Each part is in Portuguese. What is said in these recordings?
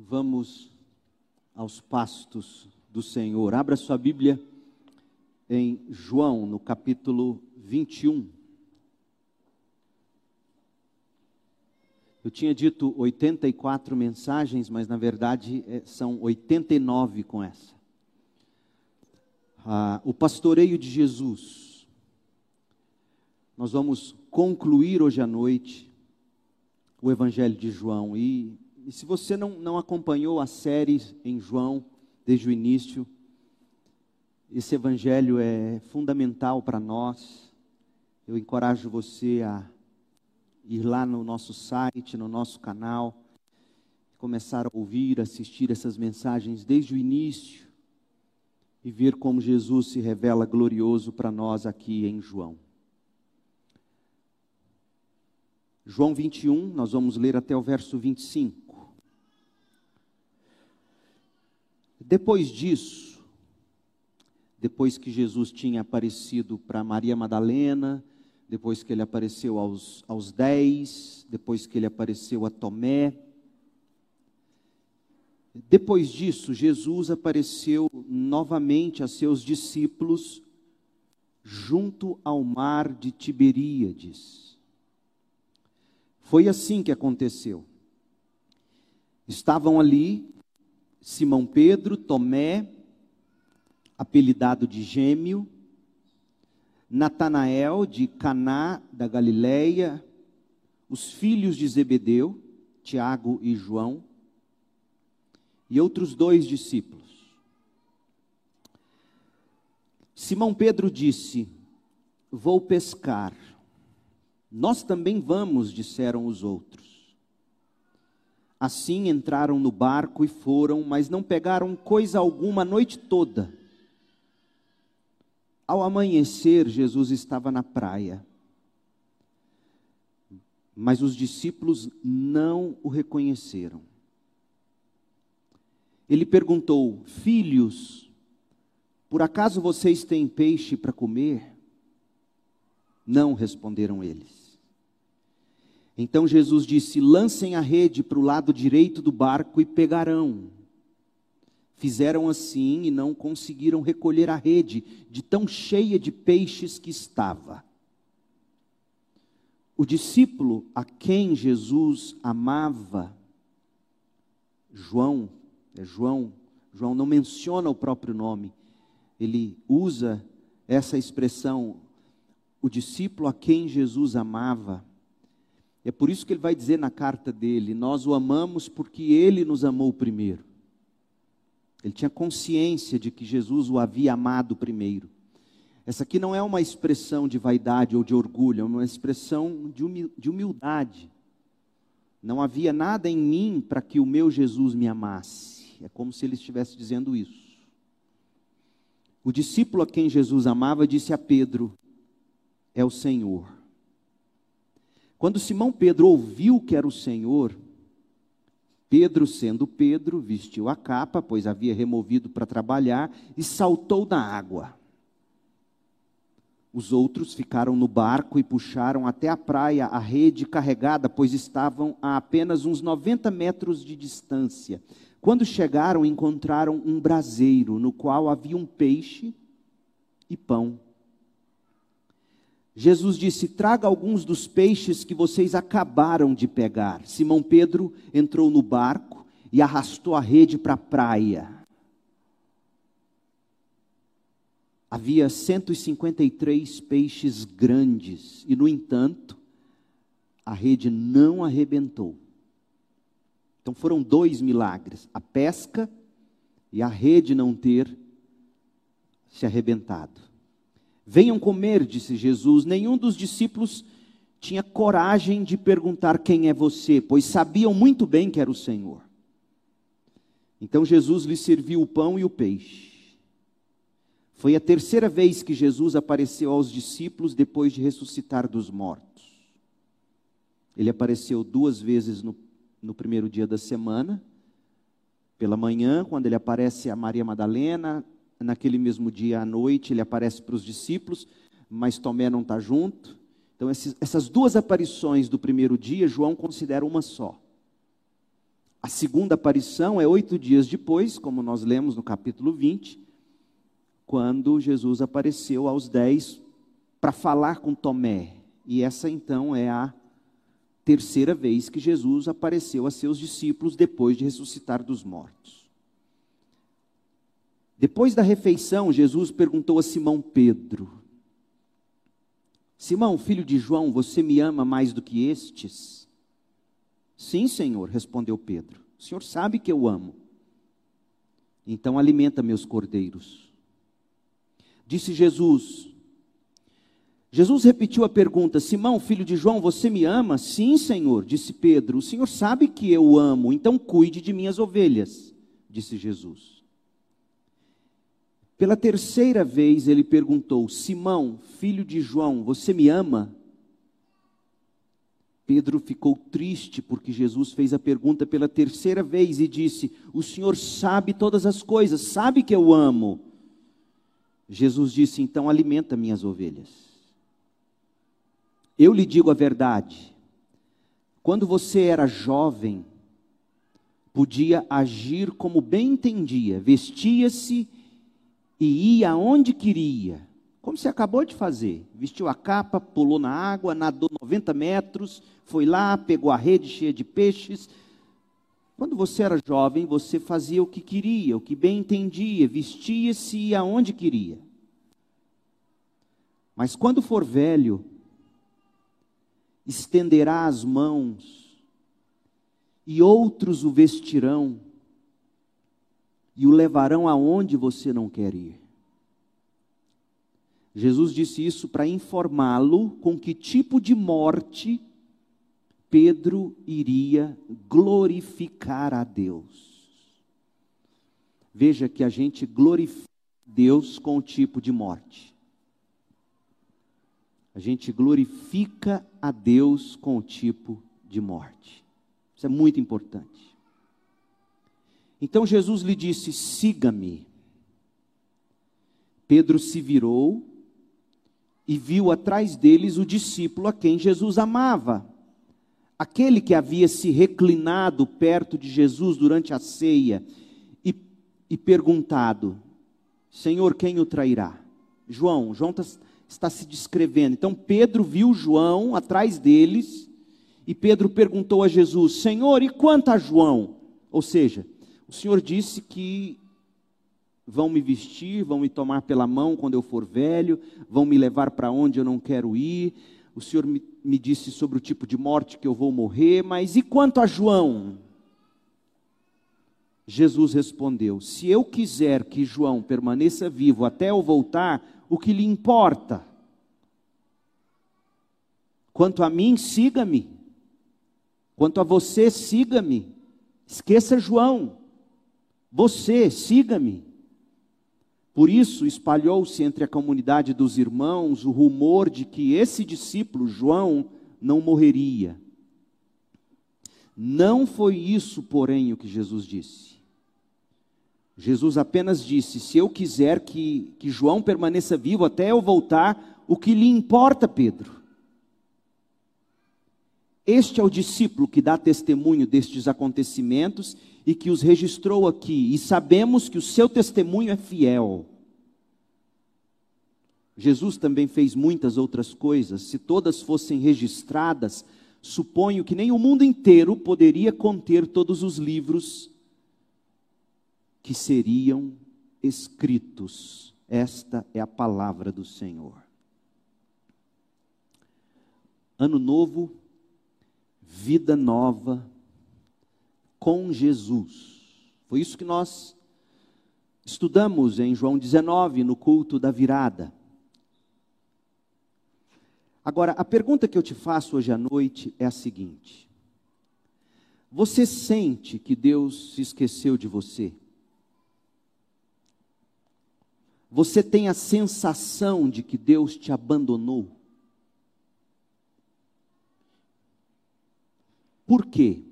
Vamos aos pastos do Senhor. Abra sua Bíblia em João, no capítulo 21. Eu tinha dito 84 mensagens, mas na verdade é, são 89 com essa. Ah, o pastoreio de Jesus. Nós vamos concluir hoje à noite o Evangelho de João. E, e se você não, não acompanhou a série em João desde o início, esse Evangelho é fundamental para nós. Eu encorajo você a ir lá no nosso site, no nosso canal, começar a ouvir, assistir essas mensagens desde o início e ver como Jesus se revela glorioso para nós aqui em João. João 21, nós vamos ler até o verso 25. Depois disso, depois que Jesus tinha aparecido para Maria Madalena, depois que ele apareceu aos, aos dez, depois que ele apareceu a Tomé, depois disso, Jesus apareceu novamente a seus discípulos junto ao mar de Tiberíades. Foi assim que aconteceu. Estavam ali Simão Pedro, Tomé, apelidado de Gêmeo, Natanael de Caná da Galileia, os filhos de Zebedeu, Tiago e João, e outros dois discípulos. Simão Pedro disse: Vou pescar. Nós também vamos, disseram os outros. Assim entraram no barco e foram, mas não pegaram coisa alguma a noite toda. Ao amanhecer, Jesus estava na praia. Mas os discípulos não o reconheceram. Ele perguntou: Filhos, por acaso vocês têm peixe para comer? Não responderam eles. Então Jesus disse: Lancem a rede para o lado direito do barco e pegarão. Fizeram assim e não conseguiram recolher a rede, de tão cheia de peixes que estava. O discípulo a quem Jesus amava, João, é João, João não menciona o próprio nome, ele usa essa expressão, o discípulo a quem Jesus amava, é por isso que ele vai dizer na carta dele: Nós o amamos porque ele nos amou primeiro. Ele tinha consciência de que Jesus o havia amado primeiro. Essa aqui não é uma expressão de vaidade ou de orgulho, é uma expressão de humildade. Não havia nada em mim para que o meu Jesus me amasse. É como se ele estivesse dizendo isso. O discípulo a quem Jesus amava disse a Pedro: É o Senhor. Quando Simão Pedro ouviu que era o Senhor, Pedro, sendo Pedro, vestiu a capa, pois havia removido para trabalhar, e saltou na água. Os outros ficaram no barco e puxaram até a praia a rede carregada, pois estavam a apenas uns 90 metros de distância. Quando chegaram, encontraram um braseiro, no qual havia um peixe e pão. Jesus disse: Traga alguns dos peixes que vocês acabaram de pegar. Simão Pedro entrou no barco e arrastou a rede para a praia. Havia 153 peixes grandes e, no entanto, a rede não arrebentou. Então foram dois milagres: a pesca e a rede não ter se arrebentado. Venham comer, disse Jesus. Nenhum dos discípulos tinha coragem de perguntar quem é você, pois sabiam muito bem que era o Senhor. Então Jesus lhes serviu o pão e o peixe. Foi a terceira vez que Jesus apareceu aos discípulos depois de ressuscitar dos mortos. Ele apareceu duas vezes no, no primeiro dia da semana, pela manhã, quando ele aparece a Maria Madalena, naquele mesmo dia à noite, ele aparece para os discípulos, mas Tomé não está junto. Então, esses, essas duas aparições do primeiro dia, João considera uma só. A segunda aparição é oito dias depois, como nós lemos no capítulo 20, quando Jesus apareceu aos dez para falar com Tomé. E essa então é a terceira vez que Jesus apareceu a seus discípulos depois de ressuscitar dos mortos. Depois da refeição, Jesus perguntou a Simão Pedro: Simão, filho de João, você me ama mais do que estes? Sim, Senhor, respondeu Pedro. O Senhor sabe que eu amo. Então alimenta meus cordeiros. Disse Jesus. Jesus repetiu a pergunta: Simão, filho de João, você me ama? Sim, Senhor, disse Pedro. O Senhor sabe que eu amo, então cuide de minhas ovelhas, disse Jesus. Pela terceira vez ele perguntou: Simão, filho de João, você me ama? Pedro ficou triste porque Jesus fez a pergunta pela terceira vez e disse: O Senhor sabe todas as coisas, sabe que eu amo. Jesus disse: Então alimenta minhas ovelhas. Eu lhe digo a verdade. Quando você era jovem, podia agir como bem entendia, vestia-se e ia aonde queria, como você acabou de fazer. Vestiu a capa, pulou na água, nadou 90 metros, foi lá, pegou a rede cheia de peixes. Quando você era jovem, você fazia o que queria, o que bem entendia, vestia-se e ia aonde queria. Mas quando for velho, estenderá as mãos, e outros o vestirão, e o levarão aonde você não quer ir. Jesus disse isso para informá-lo com que tipo de morte Pedro iria glorificar a Deus. Veja que a gente glorifica Deus com o tipo de morte. A gente glorifica a Deus com o tipo de morte. Isso é muito importante. Então Jesus lhe disse: siga-me. Pedro se virou e viu atrás deles o discípulo a quem Jesus amava. Aquele que havia se reclinado perto de Jesus durante a ceia e, e perguntado: Senhor, quem o trairá? João, João tá, está se descrevendo. Então Pedro viu João atrás deles e Pedro perguntou a Jesus: Senhor, e quanto a João? Ou seja, o Senhor disse que vão me vestir, vão me tomar pela mão quando eu for velho, vão me levar para onde eu não quero ir. O Senhor me, me, disse sobre o tipo de morte que eu vou morrer, mas e quanto a João? Jesus respondeu: Se eu quiser que João permaneça vivo até eu voltar, o que lhe importa? Quanto a mim, siga-me. Quanto a você, siga-me. Esqueça João. Você, siga-me. Por isso espalhou-se entre a comunidade dos irmãos o rumor de que esse discípulo, João, não morreria. Não foi isso, porém, o que Jesus disse. Jesus apenas disse: Se eu quiser que, que João permaneça vivo até eu voltar, o que lhe importa, Pedro? Este é o discípulo que dá testemunho destes acontecimentos e que os registrou aqui, e sabemos que o seu testemunho é fiel. Jesus também fez muitas outras coisas, se todas fossem registradas, suponho que nem o mundo inteiro poderia conter todos os livros que seriam escritos. Esta é a palavra do Senhor. Ano novo, vida nova com Jesus. Foi isso que nós estudamos em João 19, no culto da virada. Agora, a pergunta que eu te faço hoje à noite é a seguinte: Você sente que Deus se esqueceu de você? Você tem a sensação de que Deus te abandonou? Por quê?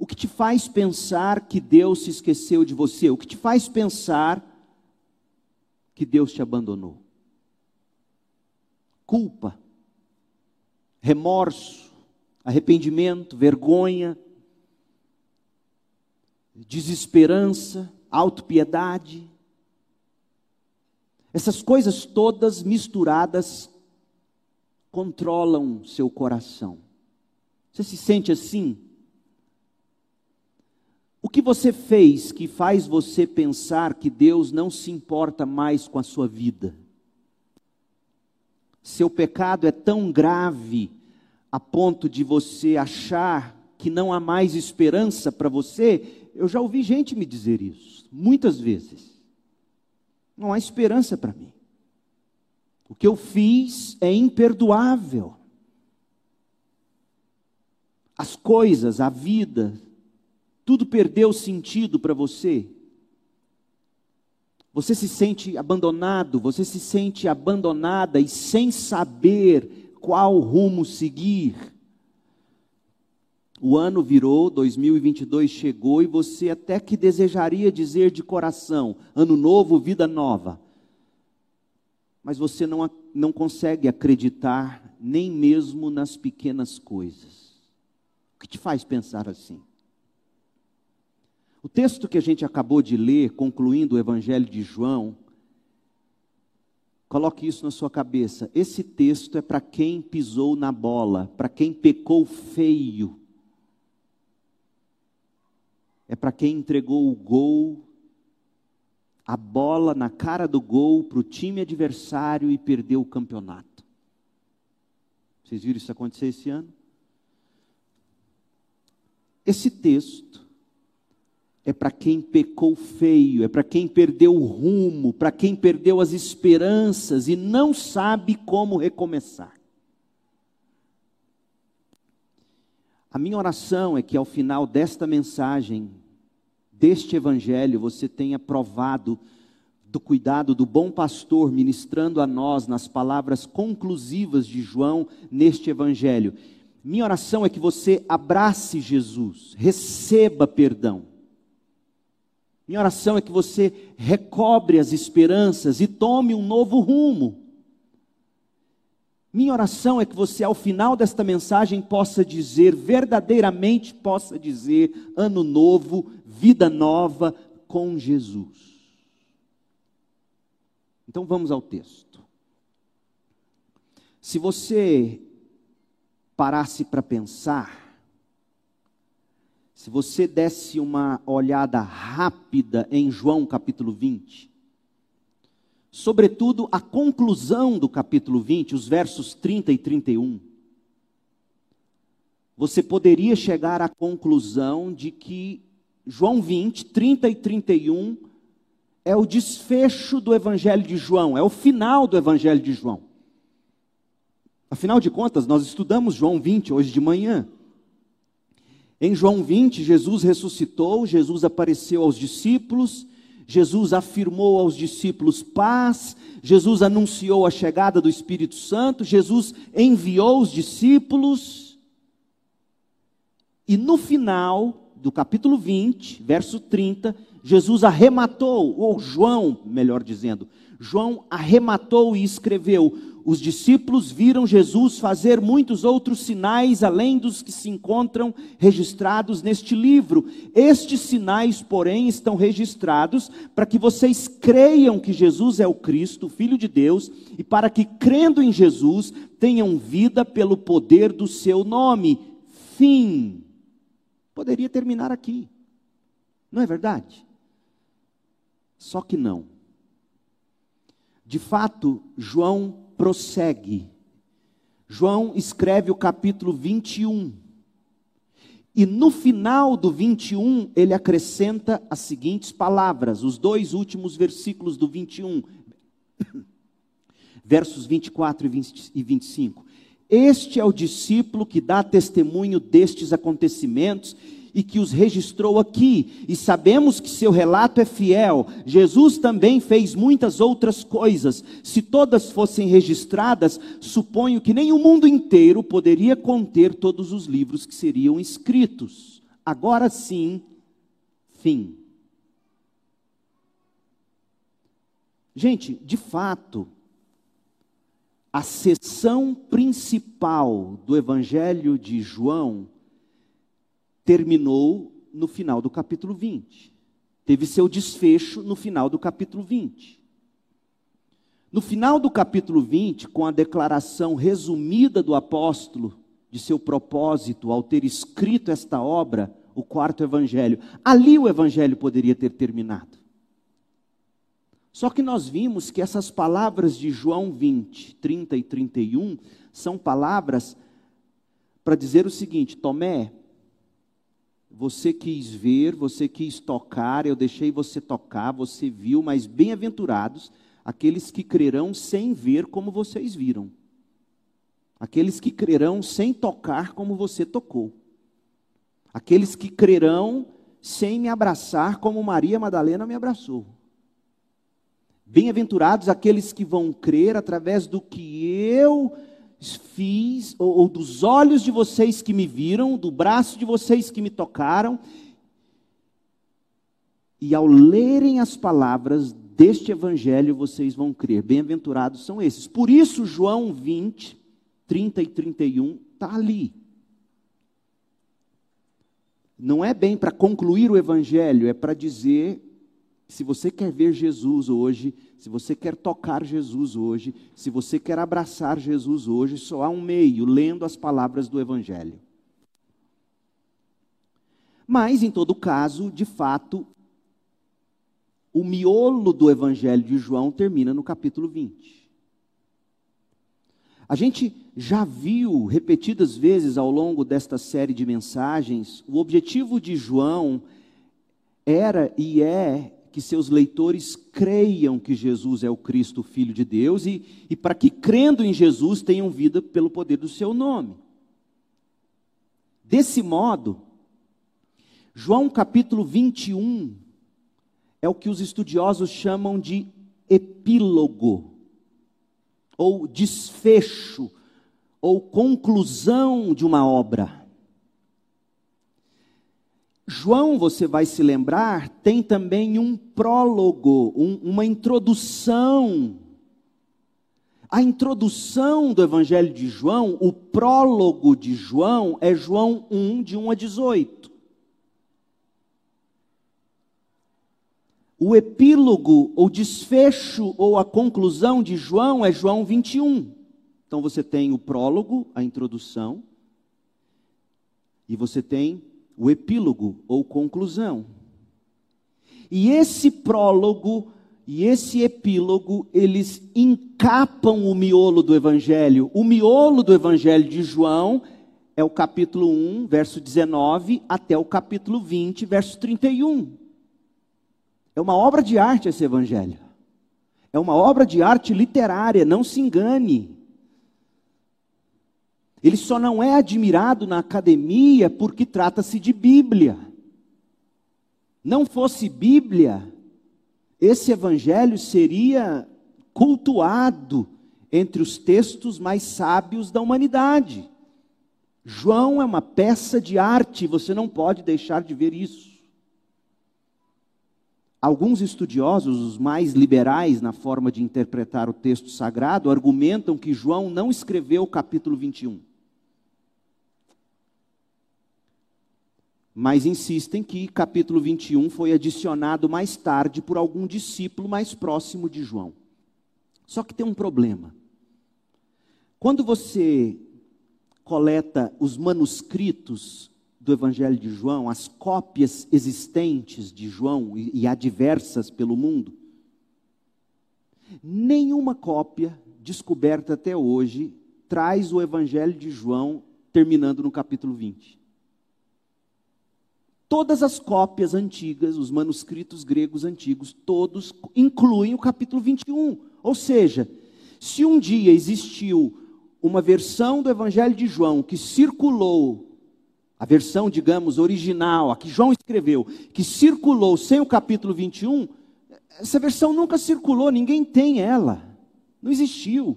O que te faz pensar que Deus se esqueceu de você? O que te faz pensar que Deus te abandonou? Culpa, remorso, arrependimento, vergonha, desesperança, autopiedade. Essas coisas todas misturadas controlam seu coração. Você se sente assim? Que você fez que faz você pensar que Deus não se importa mais com a sua vida? Seu pecado é tão grave a ponto de você achar que não há mais esperança para você? Eu já ouvi gente me dizer isso, muitas vezes. Não há esperança para mim. O que eu fiz é imperdoável. As coisas, a vida, tudo perdeu sentido para você. Você se sente abandonado, você se sente abandonada e sem saber qual rumo seguir. O ano virou, 2022 chegou e você até que desejaria dizer de coração: ano novo, vida nova. Mas você não, não consegue acreditar nem mesmo nas pequenas coisas. O que te faz pensar assim? O texto que a gente acabou de ler, concluindo o Evangelho de João, coloque isso na sua cabeça. Esse texto é para quem pisou na bola, para quem pecou feio. É para quem entregou o gol, a bola na cara do gol para o time adversário e perdeu o campeonato. Vocês viram isso acontecer esse ano? Esse texto é para quem pecou feio, é para quem perdeu o rumo, para quem perdeu as esperanças e não sabe como recomeçar. A minha oração é que ao final desta mensagem, deste evangelho, você tenha provado do cuidado do bom pastor ministrando a nós nas palavras conclusivas de João neste evangelho. Minha oração é que você abrace Jesus, receba perdão minha oração é que você recobre as esperanças e tome um novo rumo. Minha oração é que você, ao final desta mensagem, possa dizer, verdadeiramente possa dizer, ano novo, vida nova com Jesus. Então vamos ao texto. Se você parasse para pensar, se você desse uma olhada rápida em João capítulo 20, sobretudo a conclusão do capítulo 20, os versos 30 e 31, você poderia chegar à conclusão de que João 20, 30 e 31 é o desfecho do Evangelho de João, é o final do Evangelho de João. Afinal de contas, nós estudamos João 20 hoje de manhã. Em João 20, Jesus ressuscitou, Jesus apareceu aos discípulos, Jesus afirmou aos discípulos paz, Jesus anunciou a chegada do Espírito Santo, Jesus enviou os discípulos. E no final do capítulo 20, verso 30, Jesus arrematou, ou João, melhor dizendo, João arrematou e escreveu: os discípulos viram Jesus fazer muitos outros sinais além dos que se encontram registrados neste livro. Estes sinais, porém, estão registrados para que vocês creiam que Jesus é o Cristo, o Filho de Deus, e para que, crendo em Jesus, tenham vida pelo poder do seu nome. Fim. Poderia terminar aqui. Não é verdade? Só que não. De fato, João prossegue. João escreve o capítulo 21. E no final do 21, ele acrescenta as seguintes palavras, os dois últimos versículos do 21, versos 24 e 25. Este é o discípulo que dá testemunho destes acontecimentos e que os registrou aqui, e sabemos que seu relato é fiel. Jesus também fez muitas outras coisas. Se todas fossem registradas, suponho que nem o mundo inteiro poderia conter todos os livros que seriam escritos. Agora sim, fim. Gente, de fato, a sessão principal do Evangelho de João terminou no final do capítulo 20. Teve seu desfecho no final do capítulo 20. No final do capítulo 20, com a declaração resumida do apóstolo de seu propósito ao ter escrito esta obra, o quarto evangelho, ali o evangelho poderia ter terminado. Só que nós vimos que essas palavras de João 20, 30 e 31 são palavras para dizer o seguinte: Tomé, você quis ver, você quis tocar, eu deixei você tocar, você viu, mas bem-aventurados aqueles que crerão sem ver como vocês viram, aqueles que crerão sem tocar como você tocou, aqueles que crerão sem me abraçar como Maria Madalena me abraçou. Bem-aventurados aqueles que vão crer através do que eu fiz, ou, ou, dos olhos de vocês que me viram, do braço de vocês que me tocaram, e ao lerem as palavras deste evangelho vocês vão crer. Bem-aventurados são esses. Por isso, João 20, 30 e 31 está ali. Não é bem para concluir o evangelho, é para dizer se você quer ver Jesus hoje, se você quer tocar Jesus hoje, se você quer abraçar Jesus hoje, só há um meio, lendo as palavras do Evangelho. Mas, em todo caso, de fato, o miolo do Evangelho de João termina no capítulo 20. A gente já viu repetidas vezes ao longo desta série de mensagens, o objetivo de João era e é que seus leitores creiam que Jesus é o Cristo, Filho de Deus, e, e para que, crendo em Jesus, tenham vida pelo poder do seu nome. Desse modo, João capítulo 21 é o que os estudiosos chamam de epílogo, ou desfecho, ou conclusão de uma obra. João, você vai se lembrar, tem também um prólogo, um, uma introdução. A introdução do Evangelho de João, o prólogo de João, é João 1, de 1 a 18. O epílogo, ou desfecho, ou a conclusão de João é João 21. Então você tem o prólogo, a introdução, e você tem o epílogo ou conclusão. E esse prólogo e esse epílogo, eles encapam o miolo do evangelho. O miolo do evangelho de João é o capítulo 1, verso 19, até o capítulo 20, verso 31. É uma obra de arte esse evangelho. É uma obra de arte literária, não se engane. Ele só não é admirado na academia porque trata-se de Bíblia. Não fosse Bíblia, esse evangelho seria cultuado entre os textos mais sábios da humanidade. João é uma peça de arte, você não pode deixar de ver isso. Alguns estudiosos, os mais liberais na forma de interpretar o texto sagrado, argumentam que João não escreveu o capítulo 21. Mas insistem que capítulo 21 foi adicionado mais tarde por algum discípulo mais próximo de João. Só que tem um problema. Quando você coleta os manuscritos do Evangelho de João, as cópias existentes de João, e, há diversas pelo mundo, nenhuma cópia descoberta até hoje traz o Evangelho de João terminando no capítulo 20. Todas as cópias antigas, os manuscritos gregos antigos, todos incluem o capítulo 21. Ou seja, se um dia existiu uma versão do Evangelho de João que circulou, a versão, digamos, original, a que João escreveu, que circulou sem o capítulo 21, essa versão nunca circulou, ninguém tem ela. Não existiu.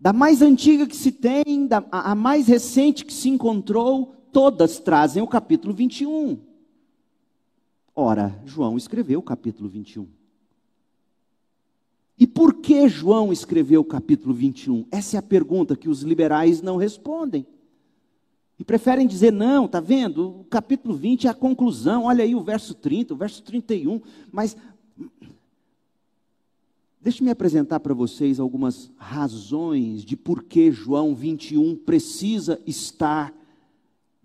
Da mais antiga que se tem, da, a, a mais recente que se encontrou, todas trazem o capítulo 21. Ora, João escreveu o capítulo 21. E por que João escreveu o capítulo 21? Essa é a pergunta que os liberais não respondem. E preferem dizer, não, está vendo? O capítulo 20 é a conclusão, olha aí o verso 30, o verso 31. Mas, deixe-me apresentar para vocês algumas razões de por que João 21 precisa estar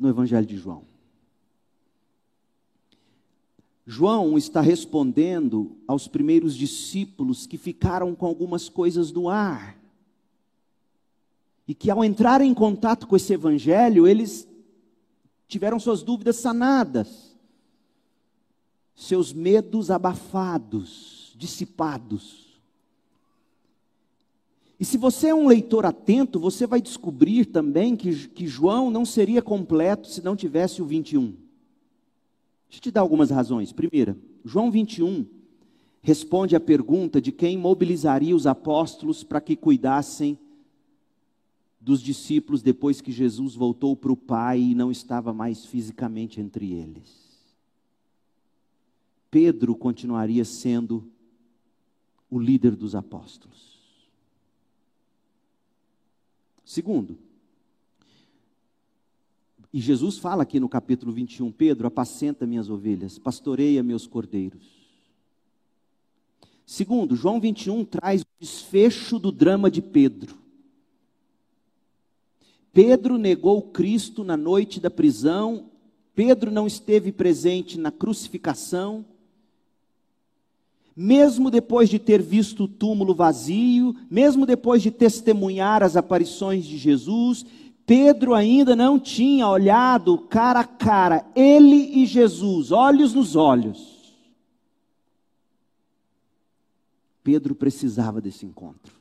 no Evangelho de João. João está respondendo aos primeiros discípulos que ficaram com algumas coisas no ar. E que ao entrar em contato com esse evangelho, eles tiveram suas dúvidas sanadas, seus medos abafados, dissipados. E se você é um leitor atento, você vai descobrir também que, que João não seria completo se não tivesse o 21. Deixa eu te dar algumas razões. Primeira, João 21 responde à pergunta de quem mobilizaria os apóstolos para que cuidassem dos discípulos depois que Jesus voltou para o Pai e não estava mais fisicamente entre eles. Pedro continuaria sendo o líder dos apóstolos. Segundo, e Jesus fala aqui no capítulo 21, Pedro, apacenta minhas ovelhas, pastoreia meus cordeiros. Segundo, João 21 traz o desfecho do drama de Pedro. Pedro negou Cristo na noite da prisão, Pedro não esteve presente na crucificação, mesmo depois de ter visto o túmulo vazio, mesmo depois de testemunhar as aparições de Jesus, Pedro ainda não tinha olhado cara a cara, ele e Jesus, olhos nos olhos. Pedro precisava desse encontro.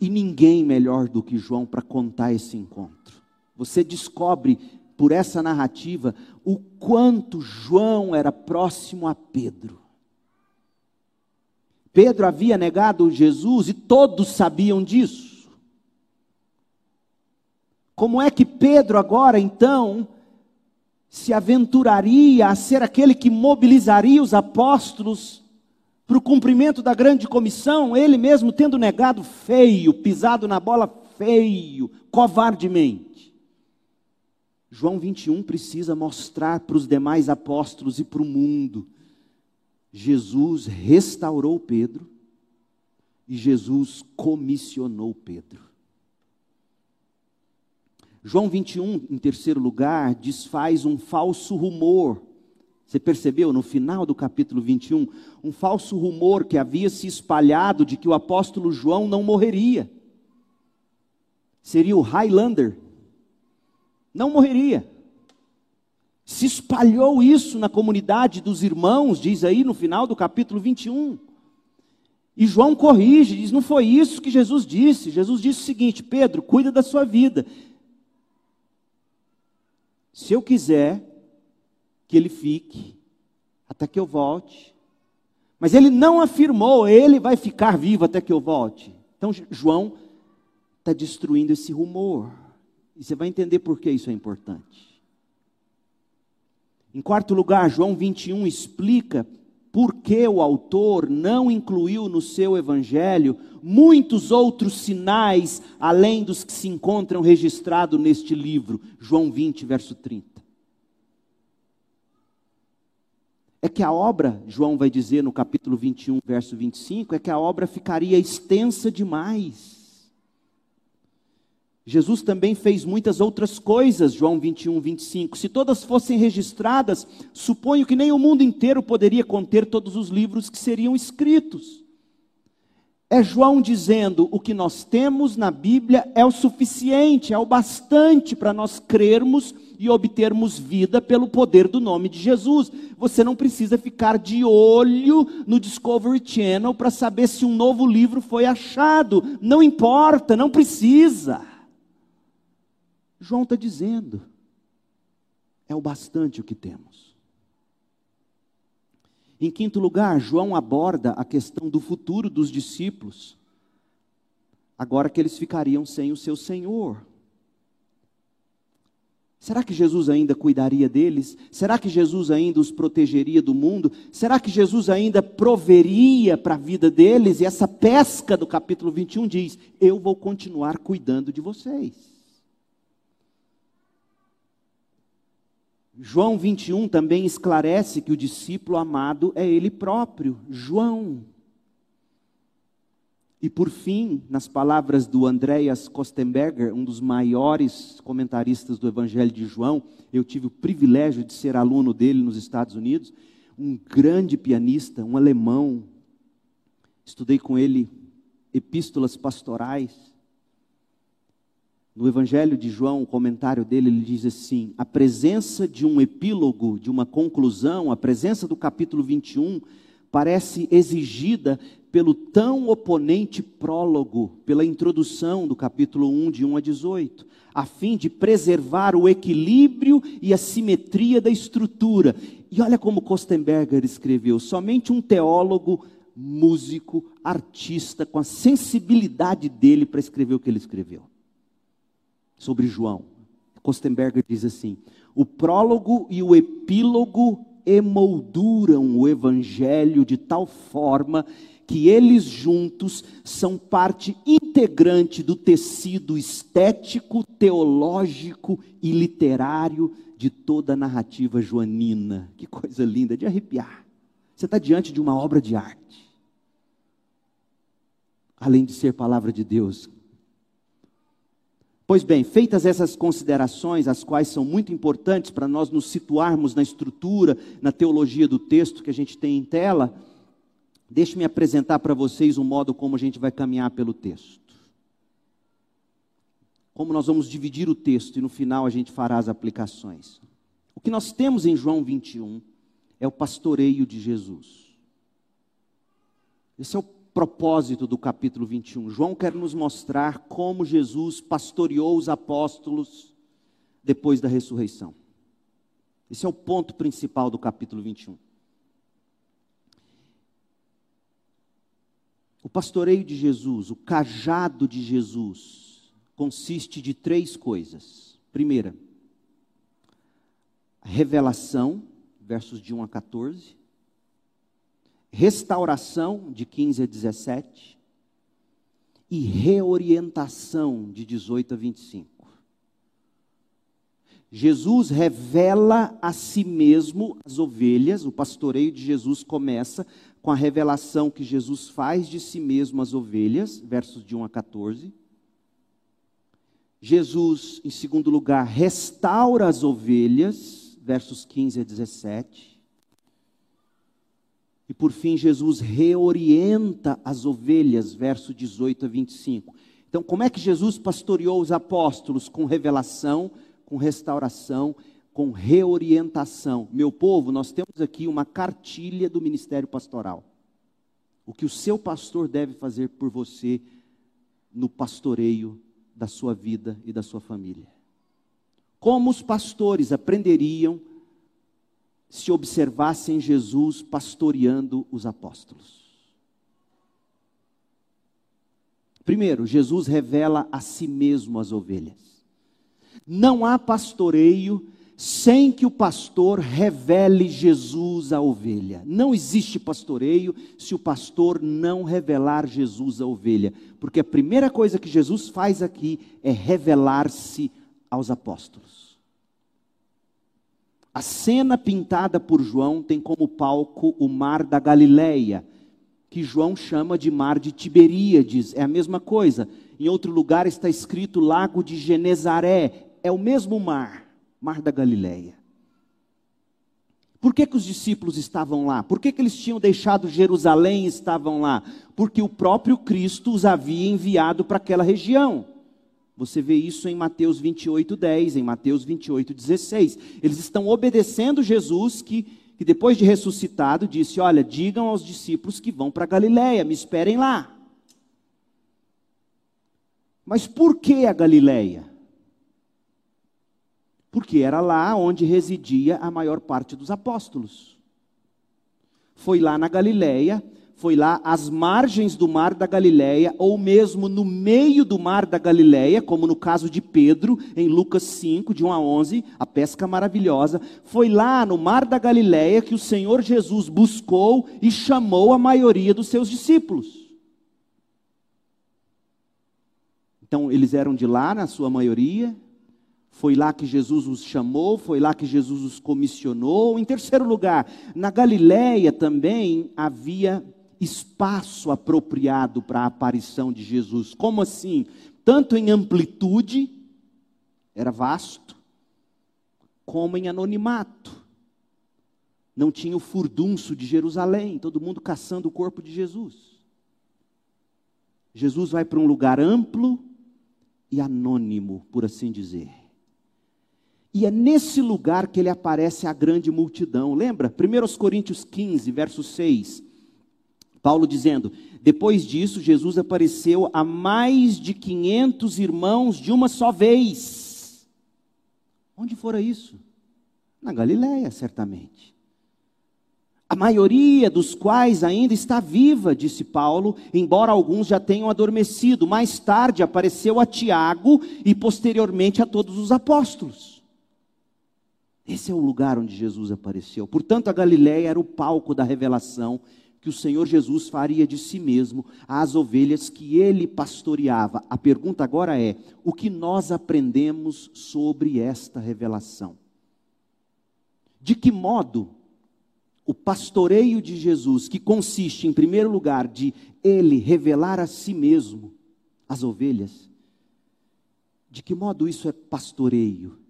E ninguém melhor do que João para contar esse encontro. Você descobre por essa narrativa o quanto João era próximo a Pedro. Pedro havia negado Jesus e todos sabiam disso. Como é que Pedro agora, então, se aventuraria a ser aquele que mobilizaria os apóstolos para o cumprimento da grande comissão, ele mesmo tendo negado feio, pisado na bola feio, covardemente? João 21 precisa mostrar para os demais apóstolos e para o mundo: Jesus restaurou Pedro e Jesus comissionou Pedro. João 21, em terceiro lugar, desfaz um falso rumor. Você percebeu no final do capítulo 21? Um falso rumor que havia se espalhado de que o apóstolo João não morreria. Seria o Highlander. Não morreria. Se espalhou isso na comunidade dos irmãos, diz aí no final do capítulo 21. E João corrige, diz: não foi isso que Jesus disse. Jesus disse o seguinte: Pedro, cuida da sua vida. Se eu quiser que ele fique até que eu volte, mas ele não afirmou, ele vai ficar vivo até que eu volte. Então João está destruindo esse rumor. E você vai entender por que isso é importante. Em quarto lugar, João 21 explica por que o autor não incluiu no seu evangelho muitos outros sinais além dos que se encontram registrados neste livro, João 20, verso 30. É que a obra, João vai dizer no capítulo 21, verso 25, é que a obra ficaria extensa demais. Jesus também fez muitas outras coisas, João 21, 25. Se todas fossem registradas, suponho que nem o mundo inteiro poderia conter todos os livros que seriam escritos. É João dizendo: o que nós temos na Bíblia é o suficiente, é o bastante para nós crermos e obtermos vida pelo poder do nome de Jesus. Você não precisa ficar de olho no Discovery Channel para saber se um novo livro foi achado. Não importa, não precisa. João está dizendo: é o bastante o que temos. Em quinto lugar, João aborda a questão do futuro dos discípulos, agora que eles ficariam sem o seu Senhor. Será que Jesus ainda cuidaria deles? Será que Jesus ainda os protegeria do mundo? Será que Jesus ainda proveria para a vida deles? E essa pesca do capítulo 21 diz: Eu vou continuar cuidando de vocês. João 21 também esclarece que o discípulo amado é ele próprio, João. E por fim, nas palavras do Andreas Kostenberger, um dos maiores comentaristas do Evangelho de João, eu tive o privilégio de ser aluno dele nos Estados Unidos, um grande pianista, um alemão. Estudei com ele epístolas pastorais. No Evangelho de João, o comentário dele, ele diz assim: a presença de um epílogo, de uma conclusão, a presença do capítulo 21, parece exigida pelo tão oponente prólogo, pela introdução do capítulo 1, de 1 a 18, a fim de preservar o equilíbrio e a simetria da estrutura. E olha como Kostenberger escreveu: somente um teólogo, músico, artista, com a sensibilidade dele para escrever o que ele escreveu sobre João. Kostenberger diz assim: o prólogo e o epílogo emolduram o evangelho de tal forma que eles juntos são parte integrante do tecido estético, teológico e literário de toda a narrativa joanina. Que coisa linda, de arrepiar. Você está diante de uma obra de arte. Além de ser palavra de Deus. Pois bem, feitas essas considerações, as quais são muito importantes para nós nos situarmos na estrutura, na teologia do texto que a gente tem em tela, Deixe-me apresentar para vocês o modo como a gente vai caminhar pelo texto. Como nós vamos dividir o texto e no final a gente fará as aplicações. O que nós temos em João 21 é o pastoreio de Jesus. Esse é o propósito do capítulo 21. João quer nos mostrar como Jesus pastoreou os apóstolos depois da ressurreição. Esse é o ponto principal do capítulo 21. O pastoreio de Jesus, o cajado de Jesus, consiste de três coisas. Primeira, revelação, versos de 1 a 14. Restauração, de 15 a 17. E reorientação, de 18 a 25. Jesus revela a si mesmo as ovelhas, o pastoreio de Jesus começa com a revelação que Jesus faz de si mesmo às ovelhas, versos de 1 a 14. Jesus, em segundo lugar, restaura as ovelhas, versos 15 a 17. E por fim, Jesus reorienta as ovelhas, versos 18 a 25. Então, como é que Jesus pastoreou os apóstolos? Com revelação, com restauração com reorientação. Meu povo, nós temos aqui uma cartilha do ministério pastoral. O que o seu pastor deve fazer por você no pastoreio da sua vida e da sua família. Como os pastores aprenderiam se observassem Jesus pastoreando os apóstolos? Primeiro, Jesus revela a si mesmo as ovelhas. Não há pastoreio sem que o pastor revele Jesus à ovelha. Não existe pastoreio se o pastor não revelar Jesus à ovelha, porque a primeira coisa que Jesus faz aqui é revelar-se aos apóstolos. A cena pintada por João tem como palco o mar da Galileia, que João chama de mar de Tiberíades, é a mesma coisa. Em outro lugar está escrito lago de Genezaré, é o mesmo mar. Mar da Galileia. Por que, que os discípulos estavam lá? Por que, que eles tinham deixado Jerusalém e estavam lá? Porque o próprio Cristo os havia enviado para aquela região. Você vê isso em Mateus 28, 10, em Mateus 28, 16. Eles estão obedecendo Jesus que, que depois de ressuscitado disse: Olha, digam aos discípulos que vão para Galiléia, me esperem lá. Mas por que a Galiléia? porque era lá onde residia a maior parte dos apóstolos. Foi lá na Galileia, foi lá às margens do mar da Galileia, ou mesmo no meio do mar da Galileia, como no caso de Pedro, em Lucas 5, de 1 a 11, a pesca maravilhosa. Foi lá no mar da Galileia que o Senhor Jesus buscou e chamou a maioria dos seus discípulos. Então, eles eram de lá, na sua maioria, Foi lá que Jesus os chamou, foi lá que Jesus os comissionou. Em terceiro lugar, na Galiléia também havia espaço apropriado para a aparição de Jesus. Como assim? Tanto em amplitude, era vasto, como em anonimato. Não tinha o furdunço de Jerusalém, todo mundo caçando o corpo de Jesus. Jesus vai para um lugar amplo e anônimo, por assim dizer. E é nesse lugar que ele aparece à grande multidão. Lembra? 1 Coríntios 15, verso 6. Paulo dizendo: Depois disso, Jesus apareceu a mais de 500 irmãos de uma só vez. Onde fora isso? Na Galiléia, certamente. A maioria dos quais ainda está viva, disse Paulo, embora alguns já tenham adormecido. Mais tarde apareceu a Tiago e posteriormente a todos os apóstolos. Esse é o lugar onde Jesus apareceu. Portanto, a Galiléia era o palco da revelação que o Senhor Jesus faria de si mesmo às ovelhas que ele pastoreava. A pergunta agora é: o que nós aprendemos sobre esta revelação? De que modo o pastoreio de Jesus, que consiste, em primeiro lugar, de ele revelar a si mesmo as ovelhas, de que modo isso é pastoreio?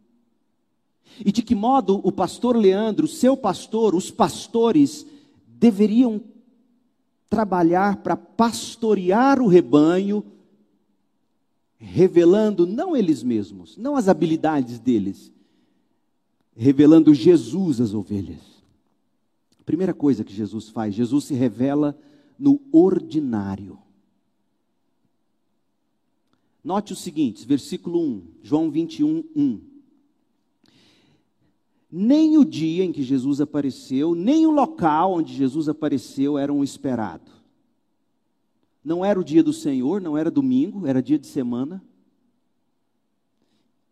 E de que modo o pastor Leandro, seu pastor, os pastores, deveriam trabalhar para pastorear o rebanho, revelando não eles mesmos, não as habilidades deles, revelando Jesus às ovelhas. Primeira coisa que Jesus faz, Jesus se revela no ordinário. Note o seguinte, versículo 1, João 21, 1 nem o dia em que Jesus apareceu, nem o local onde Jesus apareceu eram esperado. Não era o dia do Senhor, não era domingo, era dia de semana.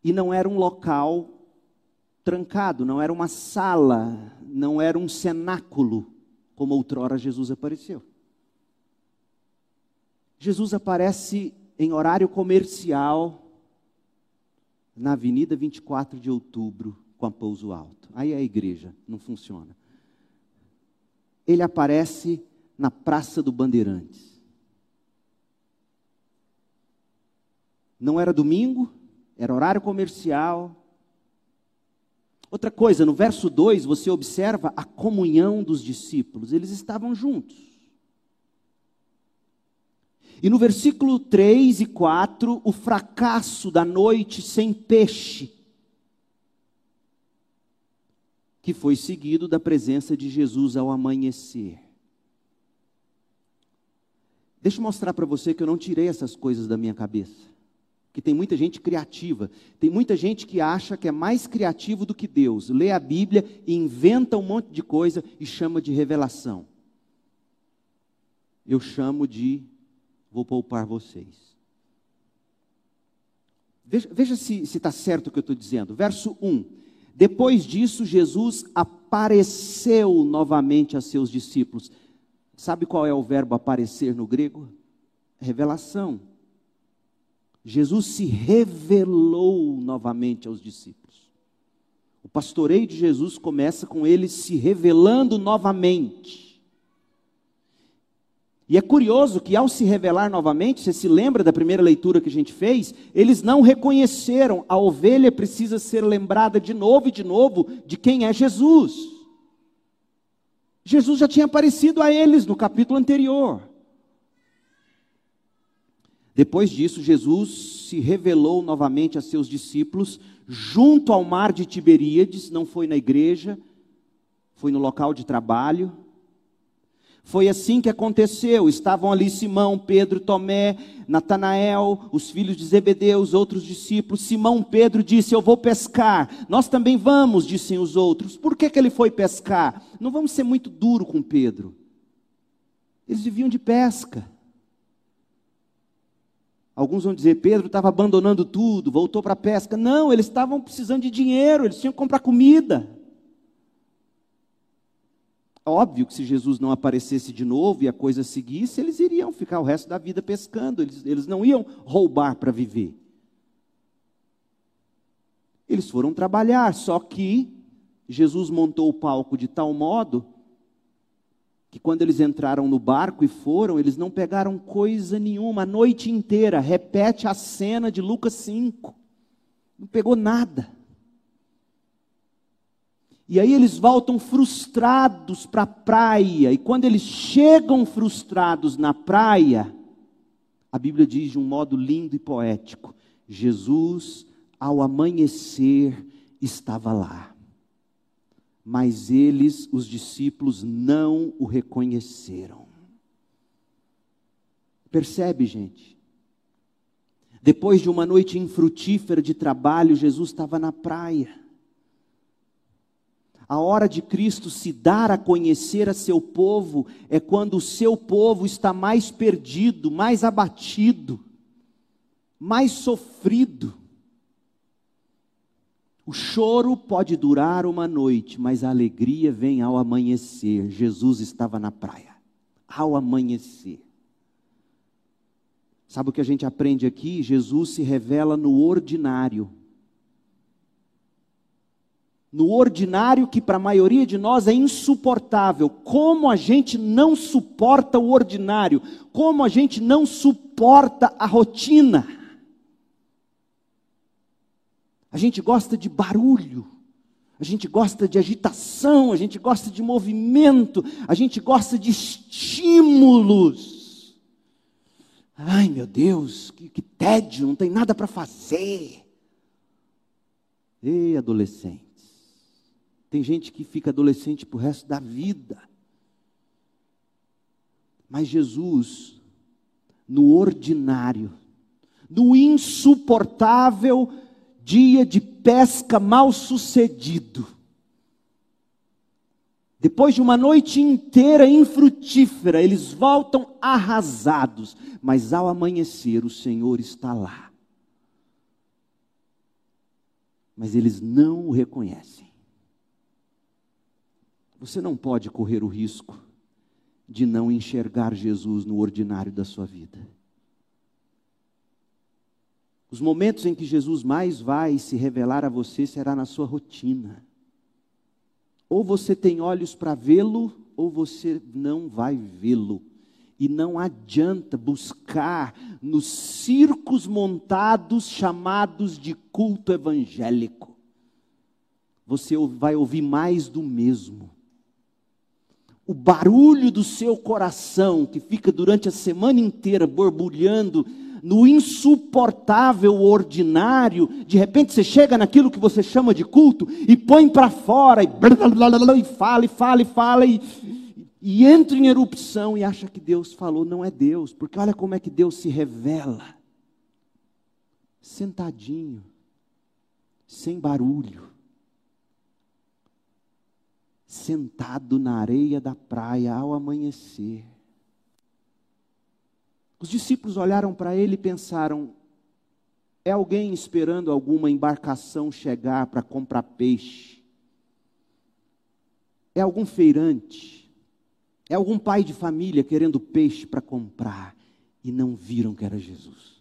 E não era um local trancado, não era uma sala, não era um cenáculo, como outrora Jesus apareceu. Jesus aparece em horário comercial na Avenida 24 de Outubro, com a pouso alto. Aí é a igreja, não funciona. Ele aparece na Praça do Bandeirantes. Não era domingo, era horário comercial. Outra coisa, no verso 2 você observa a comunhão dos discípulos, eles estavam juntos. E no versículo 3 e 4, o fracasso da noite sem peixe que foi seguido da presença de Jesus ao amanhecer. Deixa eu mostrar para você que eu não tirei essas coisas da minha cabeça. Que tem muita gente criativa, tem muita gente que acha que é mais criativo do que Deus. Lê a Bíblia e inventa um monte de coisa e chama de revelação. Eu chamo de vou poupar vocês. Veja, veja se está certo o que eu estou dizendo. Verso 1. Depois disso, Jesus apareceu novamente a seus discípulos. Sabe qual é o verbo aparecer no grego? Revelação. Jesus se revelou novamente aos discípulos. O pastoreio de Jesus começa com ele se revelando novamente. E é curioso que ao se revelar novamente, você se lembra da primeira leitura que a gente fez? Eles não reconheceram, a ovelha precisa ser lembrada de novo e de novo de quem é Jesus. Jesus já tinha aparecido a eles no capítulo anterior. Depois disso, Jesus se revelou novamente a seus discípulos junto ao mar de Tiberíades, não foi na igreja, foi no local de trabalho. Foi assim que aconteceu. Estavam ali Simão, Pedro, Tomé, Natanael, os filhos de Zebedeu, os outros discípulos. Simão Pedro disse: Eu vou pescar. Nós também vamos, dissem os outros. Por que, que ele foi pescar? Não vamos ser muito duro com Pedro. Eles viviam de pesca. Alguns vão dizer: Pedro estava abandonando tudo, voltou para a pesca. Não, eles estavam precisando de dinheiro, eles tinham que comprar comida. Óbvio que se Jesus não aparecesse de novo e a coisa seguisse, eles iriam ficar o resto da vida pescando, eles, eles não iam roubar para viver. Eles foram trabalhar, só que Jesus montou o palco de tal modo que quando eles entraram no barco e foram, eles não pegaram coisa nenhuma a noite inteira. Repete a cena de Lucas 5. Não pegou nada. E aí eles voltam frustrados para a praia, e quando eles chegam frustrados na praia, a Bíblia diz de um modo lindo e poético: Jesus, ao amanhecer, estava lá. Mas eles, os discípulos, não o reconheceram. Percebe, gente? Depois de uma noite infrutífera de trabalho, Jesus estava na praia. A hora de Cristo se dar a conhecer a seu povo é quando o seu povo está mais perdido, mais abatido, mais sofrido. O choro pode durar uma noite, mas a alegria vem ao amanhecer. Jesus estava na praia, ao amanhecer. Sabe o que a gente aprende aqui? Jesus se revela no ordinário no ordinário que para a maioria de nós é insuportável. Como a gente não suporta o ordinário, como a gente não suporta a rotina. A gente gosta de barulho, a gente gosta de agitação, a gente gosta de movimento, a gente gosta de estímulos. Ai meu Deus, que, que tédio, não tem nada para fazer. Ei, adolescente. Tem gente que fica adolescente para o resto da vida. Mas Jesus, no ordinário, no insuportável dia de pesca mal sucedido, depois de uma noite inteira infrutífera, eles voltam arrasados, mas ao amanhecer o Senhor está lá. Mas eles não o reconhecem. Você não pode correr o risco de não enxergar Jesus no ordinário da sua vida. Os momentos em que Jesus mais vai se revelar a você será na sua rotina. Ou você tem olhos para vê-lo, ou você não vai vê-lo. E não adianta buscar nos circos montados chamados de culto evangélico. Você vai ouvir mais do mesmo o barulho do seu coração, que fica durante a semana inteira borbulhando no insuportável ordinário, de repente você chega naquilo que você chama de culto e põe para fora e, blá, blá, blá, e fala e fala e fala e, e entra em erupção e acha que Deus falou, não é Deus, porque olha como é que Deus se revela. Sentadinho, sem barulho sentado na areia da praia ao amanhecer. Os discípulos olharam para ele e pensaram: é alguém esperando alguma embarcação chegar para comprar peixe? É algum feirante? É algum pai de família querendo peixe para comprar? E não viram que era Jesus.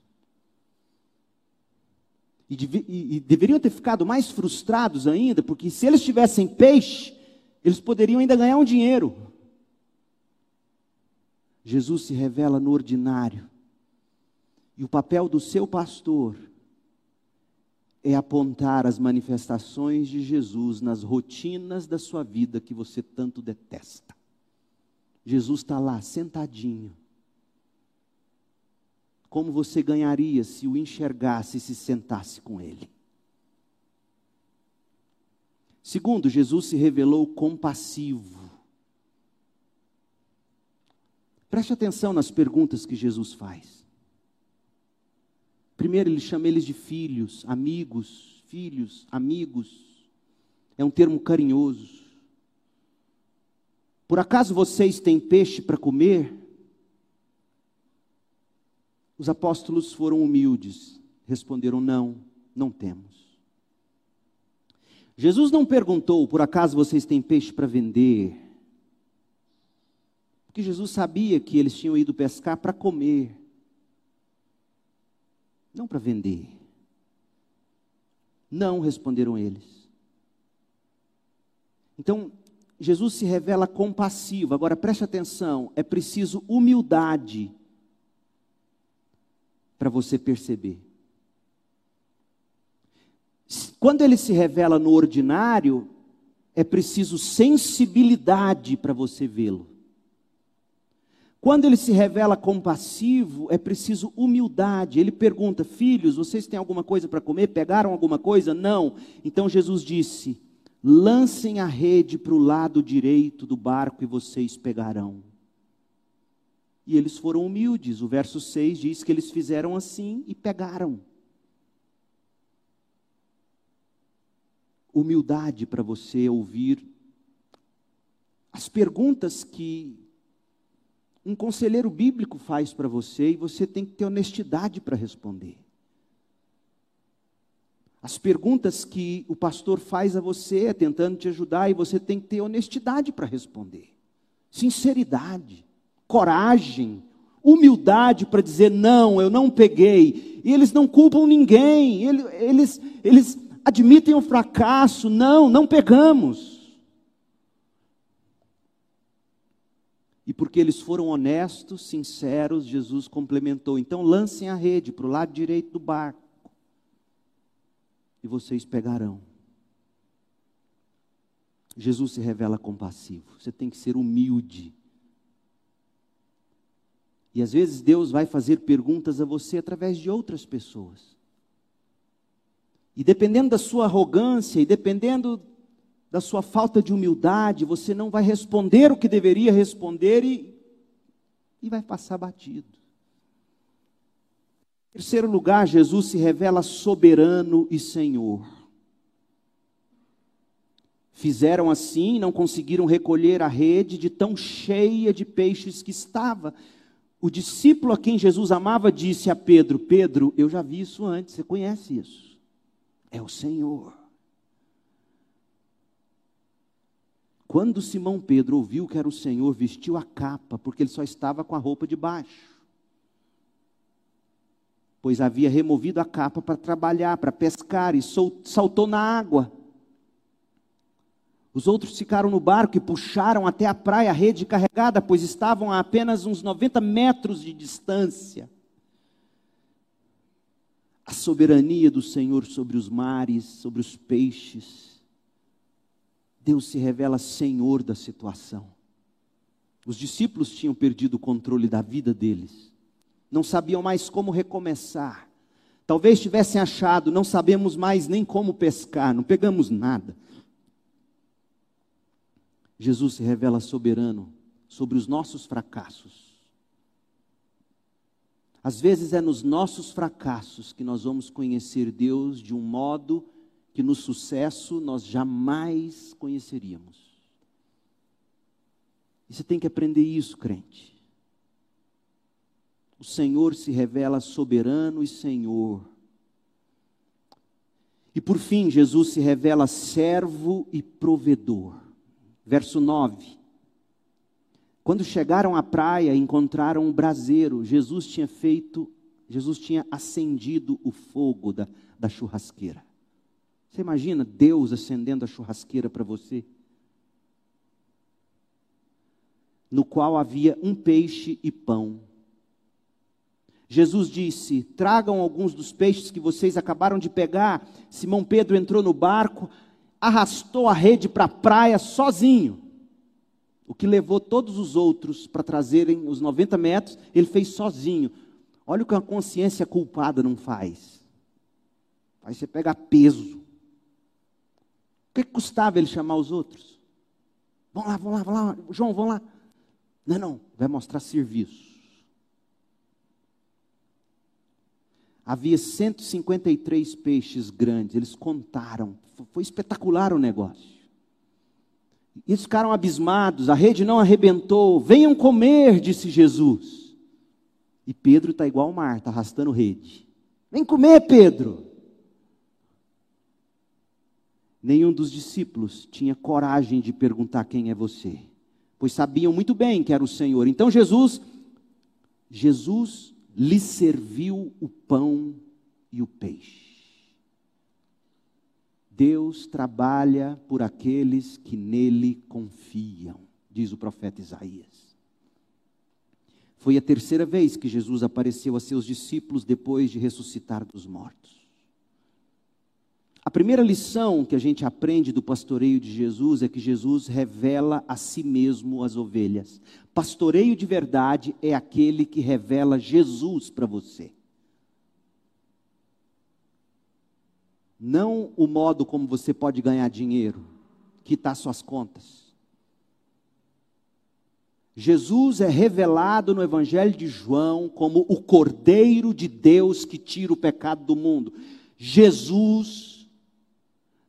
E, e, e deveriam ter ficado mais frustrados ainda, porque se eles tivessem peixe, eles poderiam ainda ganhar um dinheiro. Jesus se revela no ordinário. E o papel do seu pastor é apontar as manifestações de Jesus nas rotinas da sua vida que você tanto detesta. Jesus está lá, sentadinho. Como você ganharia se o enxergasse e se sentasse com ele? Segundo, Jesus se revelou compassivo. Preste atenção nas perguntas que Jesus faz. Primeiro, ele chama eles de filhos, amigos, filhos, amigos. É um termo carinhoso. Por acaso vocês têm peixe para comer? Os apóstolos foram humildes, responderam: Não, não temos. Jesus não perguntou, por acaso vocês têm peixe para vender? Porque Jesus sabia que eles tinham ido pescar para comer, não para vender. Não, responderam eles. Então, Jesus se revela compassivo. Agora preste atenção, é preciso humildade para você perceber. Quando ele se revela no ordinário, é preciso sensibilidade para você vê-lo. Quando ele se revela compassivo, é preciso humildade. Ele pergunta: Filhos, vocês têm alguma coisa para comer? Pegaram alguma coisa? Não. Então Jesus disse: Lancem a rede para o lado direito do barco e vocês pegarão. E eles foram humildes. O verso 6 diz que eles fizeram assim e pegaram. Humildade para você ouvir as perguntas que um conselheiro bíblico faz para você e você tem que ter honestidade para responder. As perguntas que o pastor faz a você é tentando te ajudar e você tem que ter honestidade para responder. Sinceridade, coragem, humildade para dizer não, eu não peguei. E eles não culpam ninguém, eles, eles, eles admitem o fracasso, não, não pegamos. E porque eles foram honestos, sinceros, Jesus complementou: então lancem a rede para o lado direito do barco, e vocês pegarão. Jesus se revela compassivo, você tem que ser humilde. E às vezes Deus vai fazer perguntas a você através de outras pessoas. E dependendo da sua arrogância, e dependendo da sua falta de humildade, você não vai responder o que deveria responder e, e vai passar batido. Em terceiro lugar, Jesus se revela soberano e Senhor. Fizeram assim, não conseguiram recolher a rede de tão cheia de peixes que estava. O discípulo a quem Jesus amava disse a Pedro: Pedro, eu já vi isso antes, você conhece isso. É o Senhor. Quando Simão Pedro ouviu que era o Senhor, vestiu a capa, porque ele só estava com a roupa de baixo. Pois havia removido a capa para trabalhar, para pescar, e saltou na água. Os outros ficaram no barco e puxaram até a praia a rede carregada, pois estavam a apenas uns 90 metros de distância. A soberania do Senhor sobre os mares, sobre os peixes, Deus se revela senhor da situação. Os discípulos tinham perdido o controle da vida deles, não sabiam mais como recomeçar. Talvez tivessem achado, não sabemos mais nem como pescar, não pegamos nada. Jesus se revela soberano sobre os nossos fracassos. Às vezes é nos nossos fracassos que nós vamos conhecer Deus de um modo que no sucesso nós jamais conheceríamos. E você tem que aprender isso, crente. O Senhor se revela soberano e Senhor. E por fim, Jesus se revela servo e provedor. Verso 9. Quando chegaram à praia, encontraram um braseiro. Jesus tinha feito, Jesus tinha acendido o fogo da, da churrasqueira. Você imagina Deus acendendo a churrasqueira para você? No qual havia um peixe e pão. Jesus disse: Tragam alguns dos peixes que vocês acabaram de pegar. Simão Pedro entrou no barco, arrastou a rede para a praia sozinho. O que levou todos os outros para trazerem os 90 metros, ele fez sozinho. Olha o que a consciência culpada não faz. Aí você pega peso. O que custava ele chamar os outros? Vão lá, vão lá, vão lá, João, vão lá. Não, não, vai mostrar serviço. Havia 153 peixes grandes, eles contaram, foi espetacular o negócio. E ficaram abismados, a rede não arrebentou, venham comer, disse Jesus. E Pedro está igual Marta, está arrastando rede. Vem comer, Pedro. Nenhum dos discípulos tinha coragem de perguntar quem é você, pois sabiam muito bem que era o Senhor. Então Jesus, Jesus lhe serviu o pão e o peixe. Deus trabalha por aqueles que nele confiam, diz o profeta Isaías. Foi a terceira vez que Jesus apareceu a seus discípulos depois de ressuscitar dos mortos. A primeira lição que a gente aprende do pastoreio de Jesus é que Jesus revela a si mesmo as ovelhas. Pastoreio de verdade é aquele que revela Jesus para você. Não o modo como você pode ganhar dinheiro, quitar suas contas. Jesus é revelado no Evangelho de João como o Cordeiro de Deus que tira o pecado do mundo. Jesus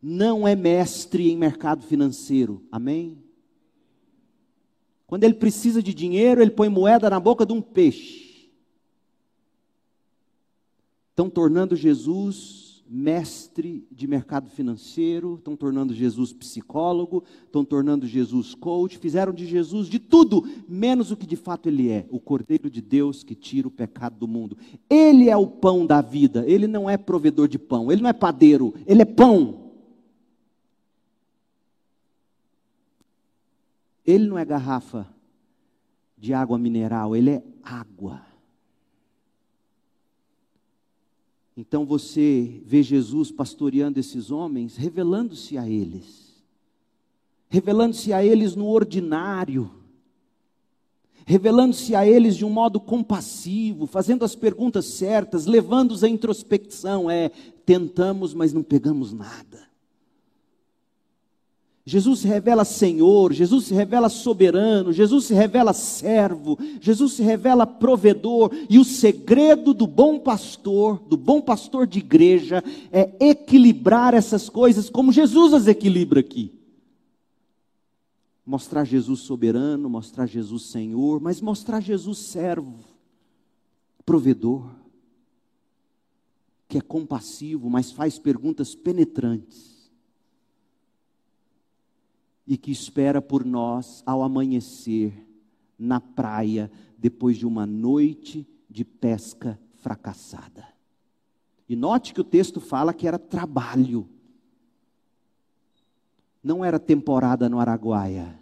não é mestre em mercado financeiro, amém? Quando ele precisa de dinheiro, ele põe moeda na boca de um peixe. Estão tornando Jesus mestre de mercado financeiro, estão tornando Jesus psicólogo, estão tornando Jesus coach, fizeram de Jesus de tudo, menos o que de fato ele é, o Cordeiro de Deus que tira o pecado do mundo. Ele é o pão da vida, ele não é provedor de pão, ele não é padeiro, ele é pão. Ele não é garrafa de água mineral, ele é água. Então você vê Jesus pastoreando esses homens, revelando-se a eles, revelando-se a eles no ordinário, revelando-se a eles de um modo compassivo, fazendo as perguntas certas, levando-os à introspecção. É, tentamos, mas não pegamos nada. Jesus se revela Senhor, Jesus se revela soberano, Jesus se revela servo, Jesus se revela provedor, e o segredo do bom pastor, do bom pastor de igreja, é equilibrar essas coisas como Jesus as equilibra aqui. Mostrar Jesus soberano, mostrar Jesus Senhor, mas mostrar Jesus servo, provedor, que é compassivo, mas faz perguntas penetrantes e que espera por nós ao amanhecer na praia depois de uma noite de pesca fracassada. E note que o texto fala que era trabalho. Não era temporada no Araguaia,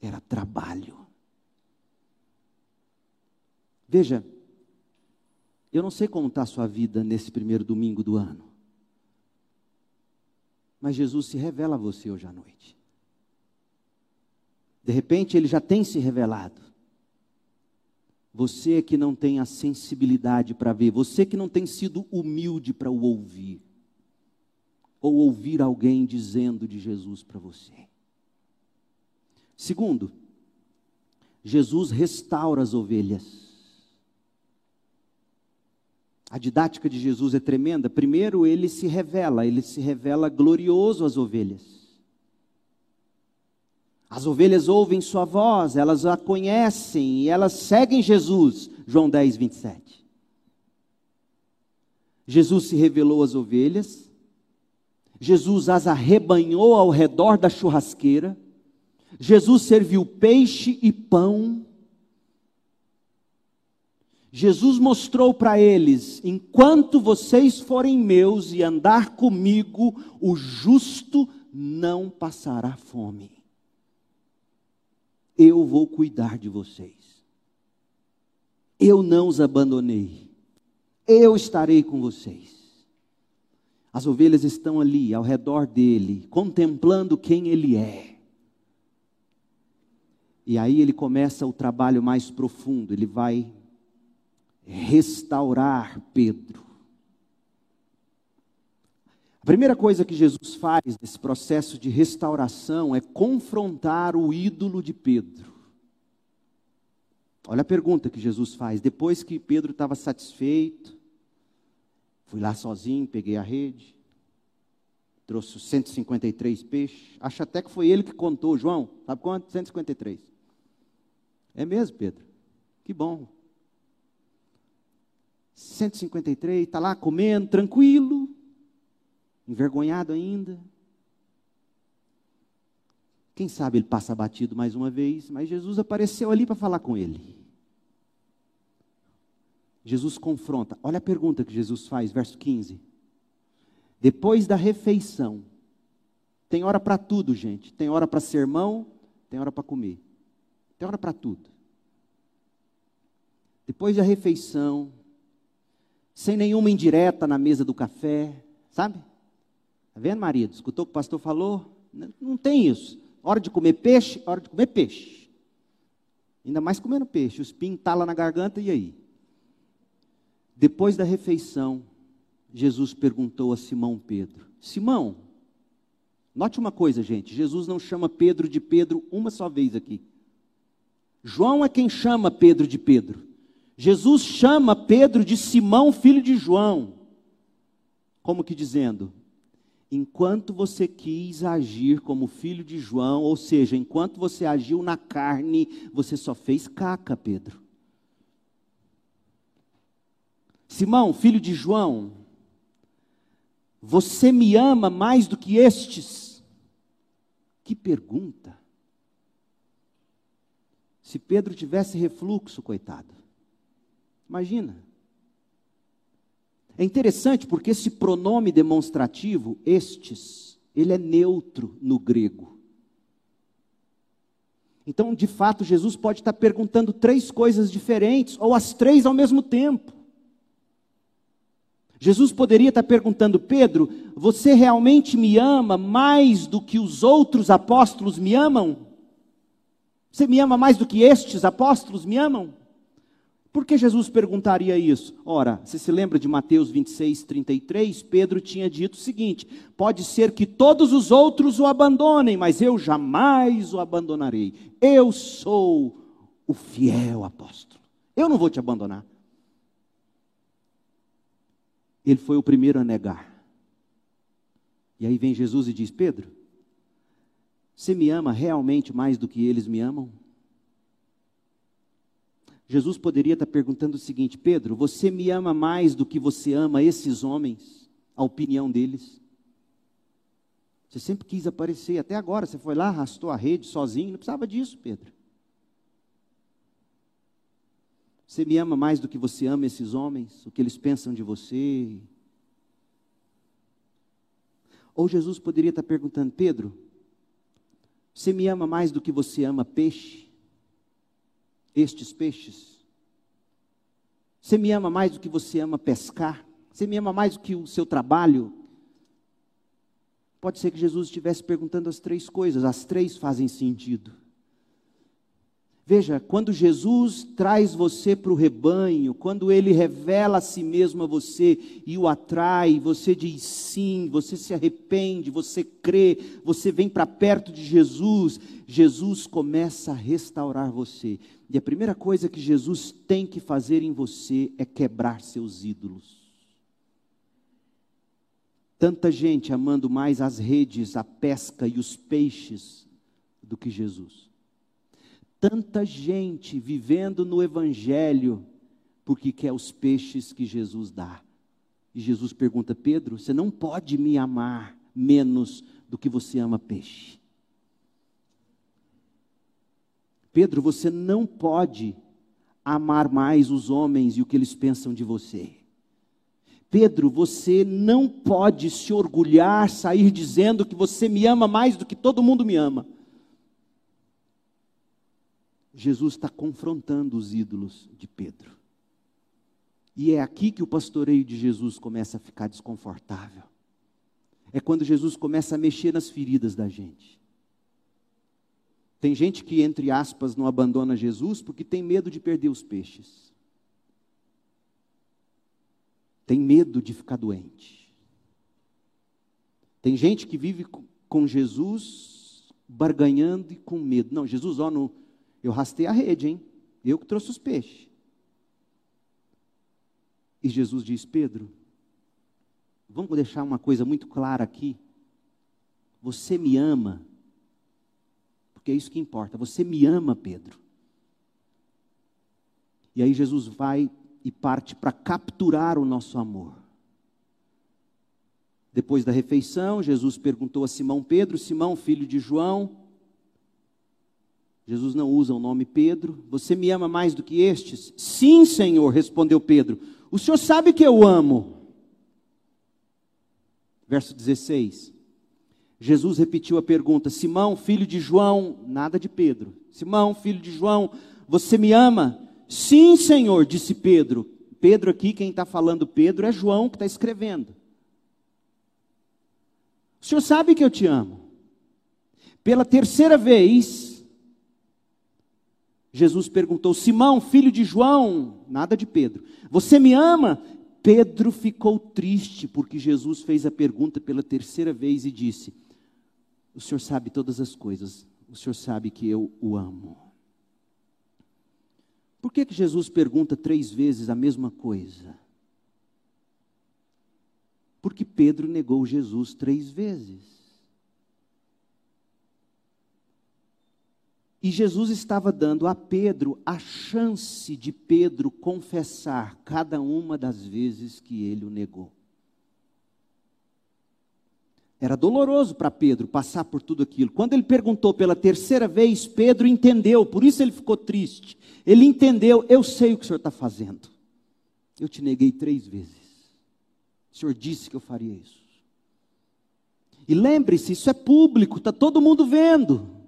era trabalho. Veja, eu não sei como está a sua vida nesse primeiro domingo do ano, mas Jesus se revela a você hoje à noite. De repente ele já tem se revelado. Você que não tem a sensibilidade para ver, você que não tem sido humilde para o ouvir, ou ouvir alguém dizendo de Jesus para você. Segundo, Jesus restaura as ovelhas. A didática de Jesus é tremenda. Primeiro, ele se revela, ele se revela glorioso às ovelhas. As ovelhas ouvem sua voz, elas a conhecem e elas seguem Jesus. João 10, 27. Jesus se revelou às ovelhas, Jesus as arrebanhou ao redor da churrasqueira, Jesus serviu peixe e pão. Jesus mostrou para eles: enquanto vocês forem meus e andar comigo, o justo não passará fome eu vou cuidar de vocês. Eu não os abandonei. Eu estarei com vocês. As ovelhas estão ali, ao redor dele, contemplando quem ele é. E aí ele começa o trabalho mais profundo, ele vai restaurar Pedro. A primeira coisa que Jesus faz nesse processo de restauração é confrontar o ídolo de Pedro. Olha a pergunta que Jesus faz. Depois que Pedro estava satisfeito, fui lá sozinho, peguei a rede, trouxe 153 peixes. Acho até que foi ele que contou, João. Sabe quanto? 153. É mesmo, Pedro? Que bom. 153, está lá comendo, tranquilo envergonhado ainda. Quem sabe ele passa batido mais uma vez, mas Jesus apareceu ali para falar com ele. Jesus confronta. Olha a pergunta que Jesus faz, verso 15. Depois da refeição, tem hora para tudo, gente. Tem hora para sermão, tem hora para comer. Tem hora para tudo. Depois da refeição, sem nenhuma indireta na mesa do café, sabe? Está vendo, marido? Escutou o que o pastor falou? Não, tem isso. Hora de comer peixe, hora de comer peixe. Ainda mais comendo peixe. O espinho lá na garganta, e aí? Depois da refeição, Jesus perguntou a Simão Pedro: Simão, note uma coisa, gente: Jesus não chama Pedro de Pedro uma só vez aqui. João é quem chama Pedro de Pedro. Jesus chama Pedro de Simão, filho de João. Como que dizendo: enquanto você quis agir como filho de João, ou seja, enquanto você agiu na carne, você só fez caca, Pedro. Simão, filho de João, você me ama mais do que estes? Que pergunta. Se Pedro tivesse refluxo, coitado. Imagina. É interessante porque esse pronome demonstrativo, estes, ele é neutro no grego. Então, de fato, Jesus pode estar perguntando três coisas diferentes, ou as três ao mesmo tempo. Jesus poderia estar perguntando, Pedro, você realmente me ama mais do que os outros apóstolos me amam? Você me ama mais do que estes apóstolos me amam? Por que Jesus perguntaria isso? Ora, você se lembra de Mateus 26, 33? Pedro tinha dito o seguinte: pode ser que todos os outros o abandonem, mas eu jamais o abandonarei. Eu sou o fiel apóstolo. Eu não vou te abandonar. Ele foi o primeiro a negar. E aí vem Jesus e diz: Pedro, você me ama realmente mais do que eles me amam? Jesus poderia estar perguntando o seguinte: Pedro, você me ama mais do que você ama esses homens? A opinião deles. Você sempre quis aparecer, até agora você foi lá, arrastou a rede sozinho, não precisava disso, Pedro. Você me ama mais do que você ama esses homens, o que eles pensam de você? Ou Jesus poderia estar perguntando, Pedro, você me ama mais do que você ama peixe? Estes peixes? Você me ama mais do que você ama pescar? Você me ama mais do que o seu trabalho? Pode ser que Jesus estivesse perguntando as três coisas, as três fazem sentido. Veja, quando Jesus traz você para o rebanho, quando ele revela a si mesmo a você e o atrai, você diz sim, você se arrepende, você crê, você vem para perto de Jesus, Jesus começa a restaurar você. E a primeira coisa que Jesus tem que fazer em você é quebrar seus ídolos. Tanta gente amando mais as redes, a pesca e os peixes do que Jesus tanta gente vivendo no Evangelho porque quer os peixes que Jesus dá. E Jesus pergunta: Pedro, você não pode me amar menos do que você ama peixe. Pedro, você não pode amar mais os homens e o que eles pensam de você. Pedro, você não pode se orgulhar, sair dizendo que você me ama mais do que todo mundo me ama. Jesus está confrontando os ídolos de Pedro. E é aqui que o pastoreio de Jesus começa a ficar desconfortável. É quando Jesus começa a mexer nas feridas da gente. Tem gente que, entre aspas, não abandona Jesus porque tem medo de perder os peixes. Tem medo de ficar doente. Tem gente que vive com Jesus barganhando e com medo. Não, Jesus, ó, no, eu rastei a rede, hein? Eu que trouxe os peixes. E Jesus diz: Pedro, vamos deixar uma coisa muito clara aqui. Você me ama, porque é isso que importa. Você me ama, Pedro. E aí Jesus vai e parte para capturar o nosso amor. Depois da refeição, Jesus perguntou a Simão Pedro: Simão, filho de João, Jesus não usa o nome Pedro. Você me ama mais do que estes? Sim, Senhor, respondeu Pedro. O Senhor sabe que eu amo. verso 16. Jesus repetiu a pergunta: Simão, filho de João, nada de Pedro. Simão, filho de João, você me ama? Sim, Senhor, disse Pedro. Pedro aqui, quem está falando Pedro é João que está escrevendo. O senhor sabe que eu te amo. Pela terceira vez, Jesus perguntou: Simão, filho de João, nada de Pedro, você me ama? Pedro ficou triste porque Jesus fez a pergunta pela terceira vez e disse: O senhor sabe todas as coisas, o senhor sabe que eu o amo. Por que, que Jesus pergunta três vezes a mesma coisa? Porque Pedro negou Jesus três vezes. E Jesus estava dando a Pedro a chance de Pedro confessar cada uma das vezes que ele o negou. Era doloroso para Pedro passar por tudo aquilo. Quando ele perguntou pela terceira vez, Pedro entendeu, por isso ele ficou triste. Ele entendeu: eu sei o que o senhor está fazendo. Eu te neguei três vezes. O senhor disse que eu faria isso. E lembre-se, isso é público, está todo mundo vendo.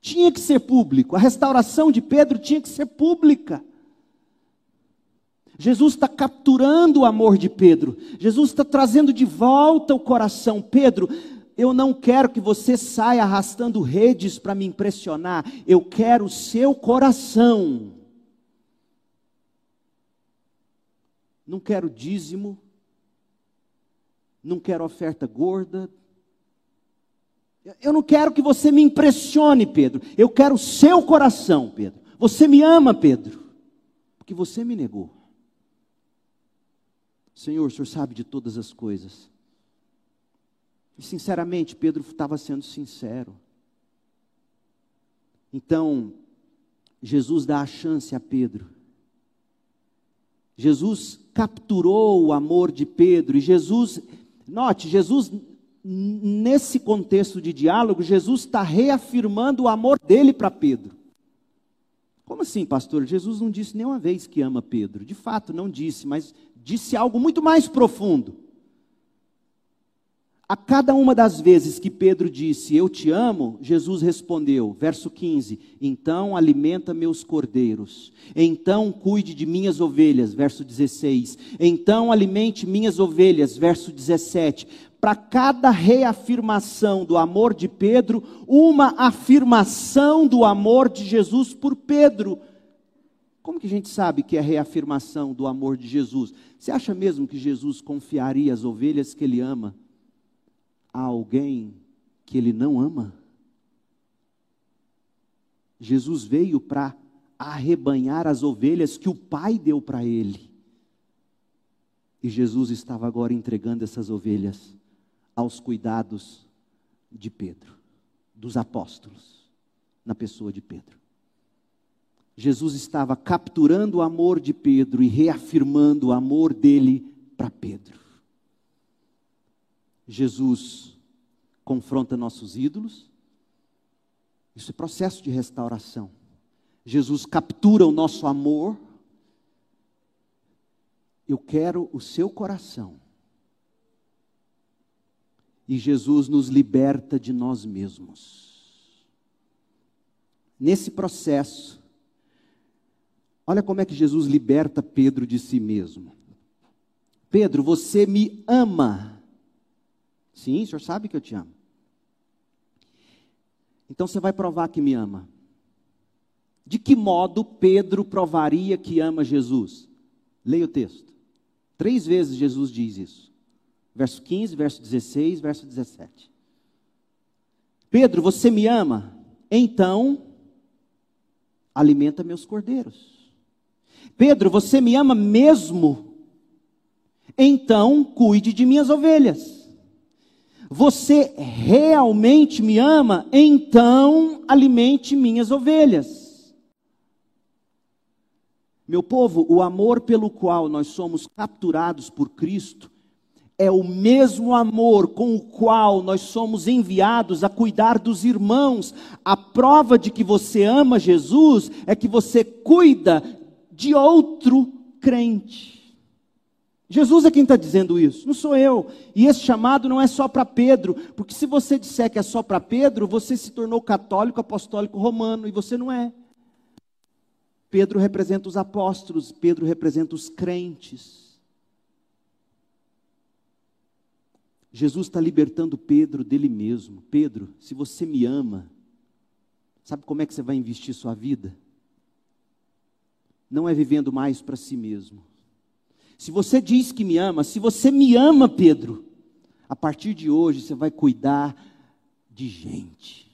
Tinha que ser público. A restauração de Pedro tinha que ser pública. Jesus está capturando o amor de Pedro. Jesus está trazendo de volta o coração. Pedro, eu não quero que você saia arrastando redes para me impressionar. Eu quero o seu coração. Não quero dízimo. Não quero oferta gorda. Eu não quero que você me impressione, Pedro. Eu quero o seu coração, Pedro. Você me ama, Pedro, porque você me negou. Senhor, o Senhor sabe de todas as coisas. E sinceramente, Pedro estava sendo sincero. Então, Jesus dá a chance a Pedro. Jesus capturou o amor de Pedro e Jesus, note, Jesus nesse contexto de diálogo, Jesus está reafirmando o amor dele para Pedro. Como assim, pastor? Jesus não disse nenhuma vez que ama Pedro. De fato, não disse, mas disse algo muito mais profundo. A cada uma das vezes que Pedro disse, Eu te amo, Jesus respondeu, verso 15: Então alimenta meus cordeiros, então cuide de minhas ovelhas, verso 16: Então alimente minhas ovelhas, verso 17 para cada reafirmação do amor de Pedro, uma afirmação do amor de Jesus por Pedro. Como que a gente sabe que é reafirmação do amor de Jesus? Você acha mesmo que Jesus confiaria as ovelhas que ele ama a alguém que ele não ama? Jesus veio para arrebanhar as ovelhas que o Pai deu para ele. E Jesus estava agora entregando essas ovelhas aos cuidados de Pedro, dos apóstolos, na pessoa de Pedro. Jesus estava capturando o amor de Pedro e reafirmando o amor dele para Pedro. Jesus confronta nossos ídolos. Isso é processo de restauração. Jesus captura o nosso amor. Eu quero o seu coração e Jesus nos liberta de nós mesmos. Nesse processo, olha como é que Jesus liberta Pedro de si mesmo. Pedro, você me ama. Sim, o senhor sabe que eu te amo. Então você vai provar que me ama. De que modo Pedro provaria que ama Jesus? Leia o texto. Três vezes Jesus diz isso verso 15, verso 16, verso 17. Pedro, você me ama? Então, alimenta meus cordeiros. Pedro, você me ama mesmo? Então, cuide de minhas ovelhas. Você realmente me ama? Então, alimente minhas ovelhas. Meu povo, o amor pelo qual nós somos capturados por Cristo é o mesmo amor com o qual nós somos enviados a cuidar dos irmãos. A prova de que você ama Jesus é que você cuida de outro crente. Jesus é quem está dizendo isso, não sou eu. E esse chamado não é só para Pedro, porque se você disser que é só para Pedro, você se tornou católico, apostólico romano, e você não é. Pedro representa os apóstolos, Pedro representa os crentes. Jesus está libertando Pedro dele mesmo. Pedro, se você me ama, sabe como é que você vai investir sua vida? Não é vivendo mais para si mesmo se você diz que me ama, se você me ama, Pedro, a partir de hoje você vai cuidar de gente.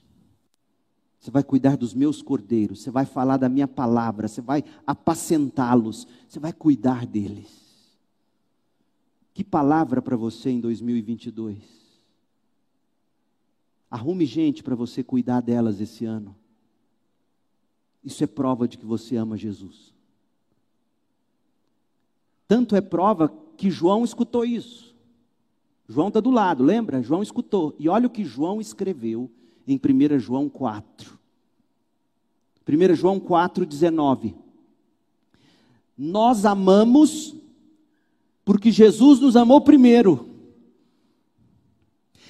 Você vai cuidar dos meus cordeiros, você vai falar da minha palavra, você vai apacentá-los, você vai cuidar deles. Que palavra para você em 2022? Arrume gente para você cuidar delas esse ano. Isso é prova de que você ama Jesus. Tanto é prova que João escutou isso. João está do lado, lembra? João escutou. E olha o que João escreveu em 1 João 4. 1 João 4, 19. Nós amamos porque Jesus nos amou primeiro.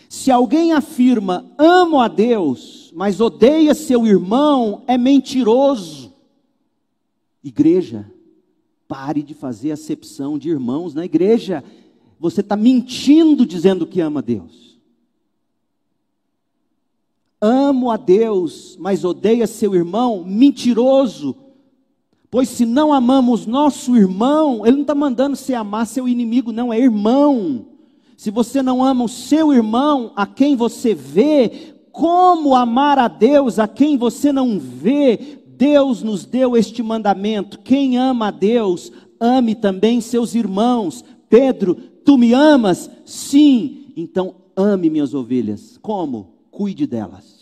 Se alguém afirma amo a Deus, mas odeia seu irmão, é mentiroso. Igreja, Pare de fazer acepção de irmãos na igreja. Você está mentindo dizendo que ama Deus. Amo a Deus, mas odeia seu irmão, mentiroso. Pois se não amamos nosso irmão, ele não está mandando você amar seu inimigo, não, é irmão. Se você não ama o seu irmão, a quem você vê, como amar a Deus a quem você não vê? Deus nos deu este mandamento: quem ama a Deus, ame também seus irmãos. Pedro, tu me amas? Sim, então ame minhas ovelhas. Como? Cuide delas.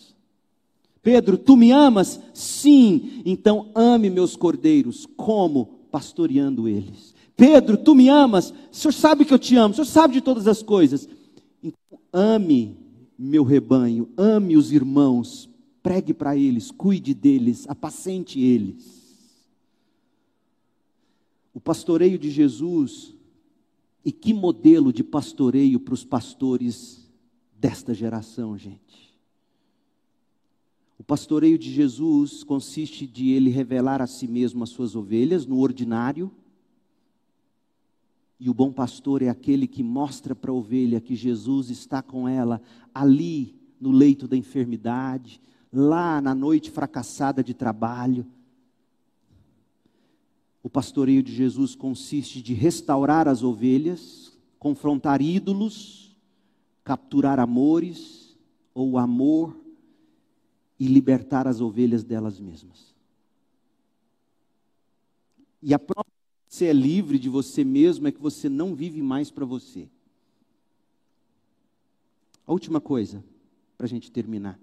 Pedro, tu me amas? Sim, então ame meus cordeiros. Como? Pastoreando eles. Pedro, tu me amas? O senhor sabe que eu te amo, o senhor sabe de todas as coisas. Então, ame meu rebanho, ame os irmãos, pregue para eles, cuide deles, apacente eles. O pastoreio de Jesus, e que modelo de pastoreio para os pastores desta geração, gente. O pastoreio de Jesus consiste de ele revelar a si mesmo as suas ovelhas no ordinário. E o bom pastor é aquele que mostra para a ovelha que Jesus está com ela ali no leito da enfermidade, lá na noite fracassada de trabalho. O pastoreio de Jesus consiste de restaurar as ovelhas, confrontar ídolos, capturar amores ou amor e libertar as ovelhas delas mesmas. E a prova de você é livre de você mesmo é que você não vive mais para você. A última coisa, para a gente terminar.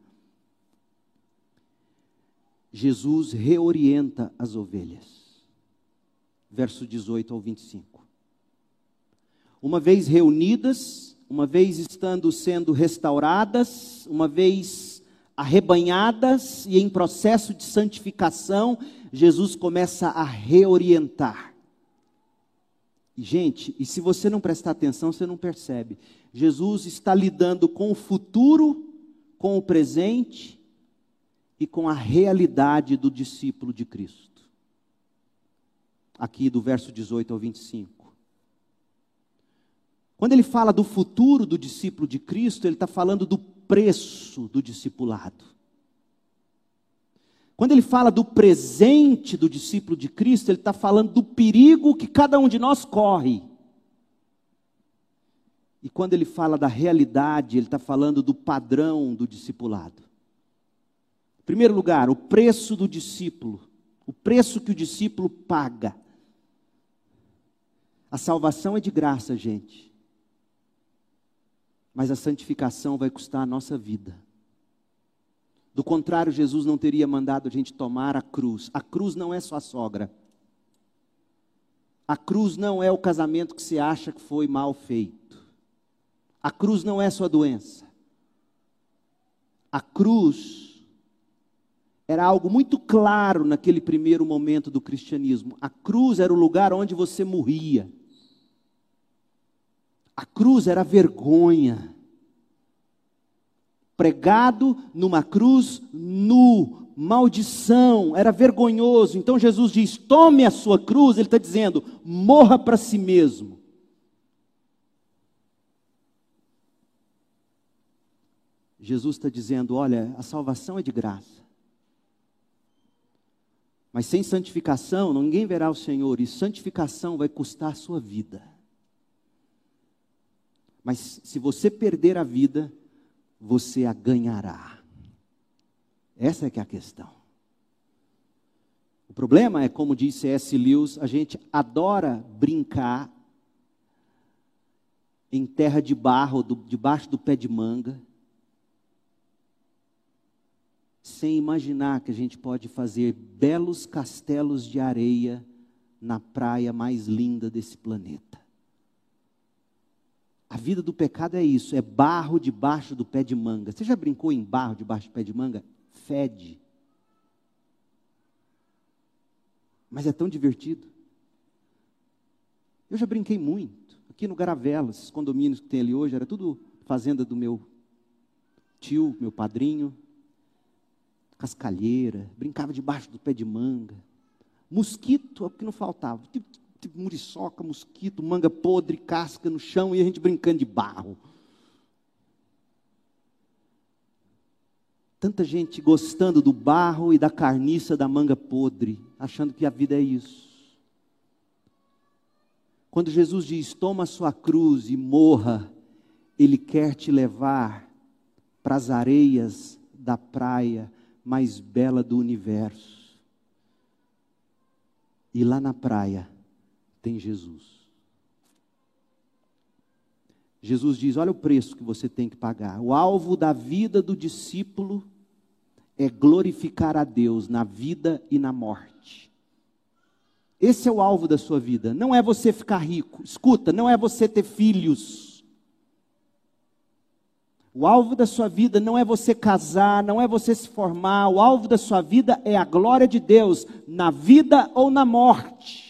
Jesus reorienta as ovelhas. Verso 18 ao 25. Uma vez reunidas, uma vez estando sendo restauradas, uma vez arrebanhadas e em processo de santificação, Jesus começa a reorientar. Gente, e se você não prestar atenção, você não percebe. Jesus está lidando com o futuro, com o presente e com a realidade do discípulo de Cristo. Aqui do verso 18 ao 25. Quando ele fala do futuro do discípulo de Cristo, ele está falando do preço do discipulado. Quando ele fala do presente do discípulo de Cristo, ele está falando do perigo que cada um de nós corre. E quando ele fala da realidade, ele está falando do padrão do discipulado. Primeiro lugar, o preço do discípulo, o preço que o discípulo paga. A salvação é de graça, gente. Mas a santificação vai custar a nossa vida. Do contrário, Jesus não teria mandado a gente tomar a cruz. A cruz não é sua sogra. A cruz não é o casamento que você acha que foi mal feito. A cruz não é sua doença. A cruz era algo muito claro naquele primeiro momento do cristianismo. A cruz era o lugar onde você morria. A cruz era vergonha. Pregado numa cruz nu, maldição, era vergonhoso. Então Jesus diz: tome a sua cruz. Ele está dizendo: morra para si mesmo. Jesus está dizendo: olha, a salvação é de graça. Mas sem santificação, ninguém verá o Senhor, e santificação vai custar a sua vida. Mas se você perder a vida, você a ganhará. Essa é que é a questão. O problema é, como disse S. Lewis, a gente adora brincar em terra de barro, do, debaixo do pé de manga, sem imaginar que a gente pode fazer belos castelos de areia na praia mais linda desse planeta. A vida do pecado é isso, é barro debaixo do pé de manga. Você já brincou em barro debaixo do pé de manga? Fede. Mas é tão divertido. Eu já brinquei muito. Aqui no Garavela, esses condomínios que tem ali hoje, era tudo fazenda do meu tio, meu padrinho cascalheira, brincava debaixo do pé de manga. Mosquito é o que não faltava. Tipo, muriçoca, mosquito, manga podre, casca no chão e a gente brincando de barro. Tanta gente gostando do barro e da carniça da manga podre, achando que a vida é isso. Quando Jesus diz: Toma sua cruz e morra, Ele quer te levar para as areias da praia, mais bela do universo. E lá na praia tem Jesus. Jesus diz: Olha o preço que você tem que pagar. O alvo da vida do discípulo é glorificar a Deus na vida e na morte. Esse é o alvo da sua vida. Não é você ficar rico. Escuta, não é você ter filhos. O alvo da sua vida não é você casar, não é você se formar, o alvo da sua vida é a glória de Deus, na vida ou na morte.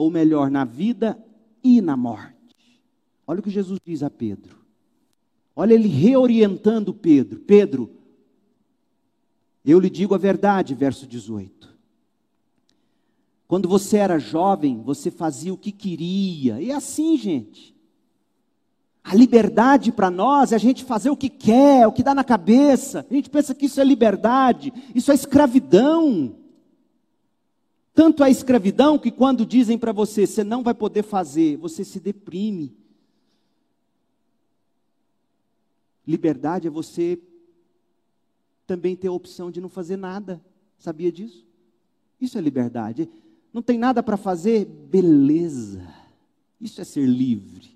Ou melhor, na vida e na morte. Olha o que Jesus diz a Pedro. Olha ele reorientando Pedro. Pedro, eu lhe digo a verdade, verso 18. Quando você era jovem, você fazia o que queria. E é assim, gente. A liberdade para nós é a gente fazer o que quer, o que dá na cabeça. A gente pensa que isso é liberdade, isso é escravidão. Tanto é escravidão que quando dizem para você, você não vai poder fazer, você se deprime. Liberdade é você também ter a opção de não fazer nada. Sabia disso? Isso é liberdade. Não tem nada para fazer? Beleza. Isso é ser livre.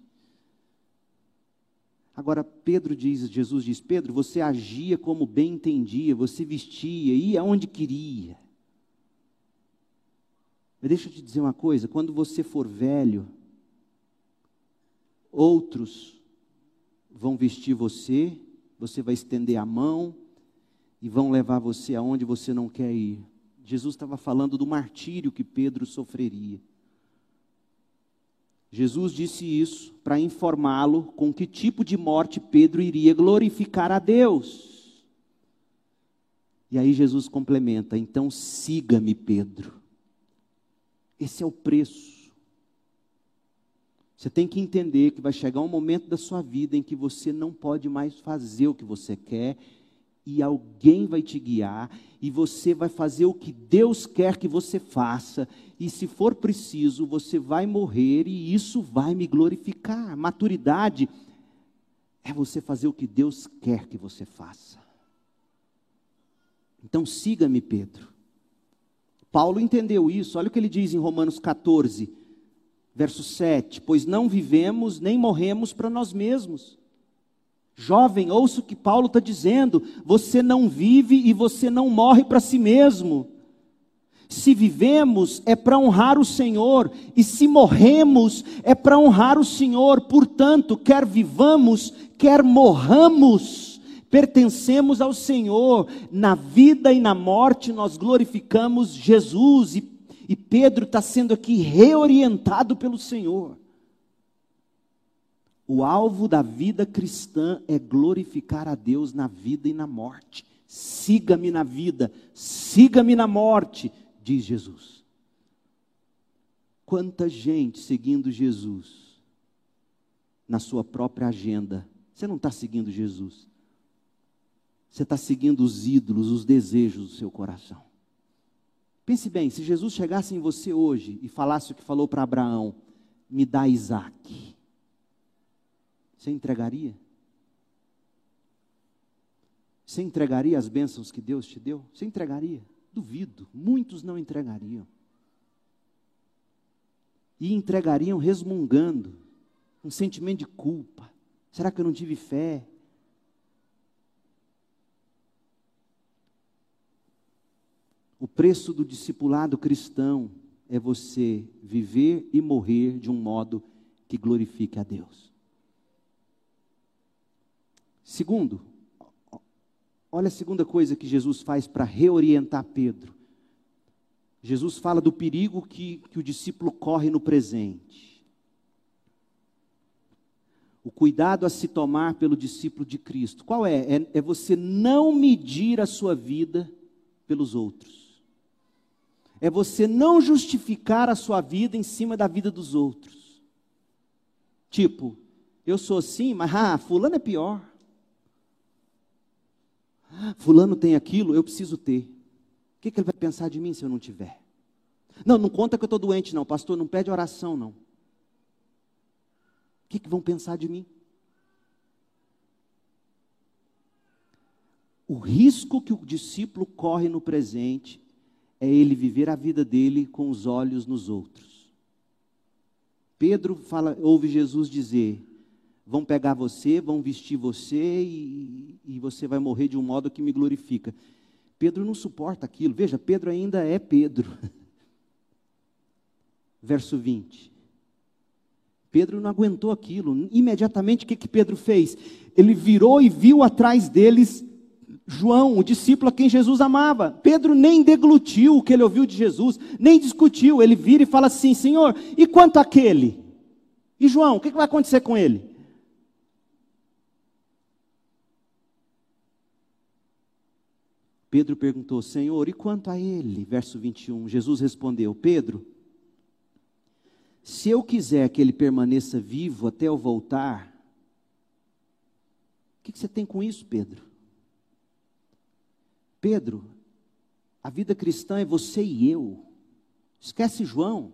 Agora, Pedro diz, Jesus diz: Pedro, você agia como bem entendia, você vestia, ia aonde queria. Mas deixa eu te dizer uma coisa: quando você for velho, outros vão vestir você, você vai estender a mão e vão levar você aonde você não quer ir. Jesus estava falando do martírio que Pedro sofreria. Jesus disse isso para informá-lo com que tipo de morte Pedro iria glorificar a Deus. E aí Jesus complementa: então siga-me, Pedro. Esse é o preço. Você tem que entender que vai chegar um momento da sua vida em que você não pode mais fazer o que você quer e alguém vai te guiar e você vai fazer o que Deus quer que você faça, e se for preciso, você vai morrer e isso vai me glorificar. Maturidade é você fazer o que Deus quer que você faça. Então siga-me, Pedro. Paulo entendeu isso, olha o que ele diz em Romanos 14, verso 7: Pois não vivemos nem morremos para nós mesmos Jovem, ouça o que Paulo está dizendo: você não vive e você não morre para si mesmo. Se vivemos é para honrar o Senhor, e se morremos é para honrar o Senhor. Portanto, quer vivamos, quer morramos, pertencemos ao Senhor. Na vida e na morte nós glorificamos Jesus, e, e Pedro está sendo aqui reorientado pelo Senhor. O alvo da vida cristã é glorificar a Deus na vida e na morte. Siga-me na vida, siga-me na morte, diz Jesus. Quanta gente seguindo Jesus na sua própria agenda. Você não está seguindo Jesus. Você está seguindo os ídolos, os desejos do seu coração. Pense bem, se Jesus chegasse em você hoje e falasse o que falou para Abraão: me dá Isaac, você entregaria? Você entregaria as bênçãos que Deus te deu? Você entregaria? Duvido, muitos não entregariam. E entregariam resmungando, um sentimento de culpa. Será que eu não tive fé? O preço do discipulado cristão é você viver e morrer de um modo que glorifique a Deus. Segundo, olha a segunda coisa que Jesus faz para reorientar Pedro. Jesus fala do perigo que, que o discípulo corre no presente. O cuidado a se tomar pelo discípulo de Cristo. Qual é? É, é você não medir a sua vida pelos outros é você não justificar a sua vida em cima da vida dos outros. Tipo, eu sou assim, mas ah, fulano é pior. Fulano tem aquilo, eu preciso ter. O que, que ele vai pensar de mim se eu não tiver? Não, não conta que eu estou doente, não, pastor, não pede oração, não. O que, que vão pensar de mim? O risco que o discípulo corre no presente é ele viver a vida dele com os olhos nos outros. Pedro fala, ouve Jesus dizer: vão pegar você, vão vestir você e, e você vai morrer de um modo que me glorifica. Pedro não suporta aquilo. Veja, Pedro ainda é Pedro. Verso 20. Pedro não aguentou aquilo. Imediatamente o que, que Pedro fez? Ele virou e viu atrás deles João, o discípulo a quem Jesus amava. Pedro nem deglutiu o que ele ouviu de Jesus, nem discutiu. Ele vira e fala assim: Senhor, e quanto aquele? E João, o que vai acontecer com ele? Pedro perguntou: Senhor, e quanto a ele? Verso 21. Jesus respondeu: Pedro, se eu quiser que ele permaneça vivo até eu voltar, o que você tem com isso, Pedro? Pedro, a vida cristã é você e eu. Esquece João.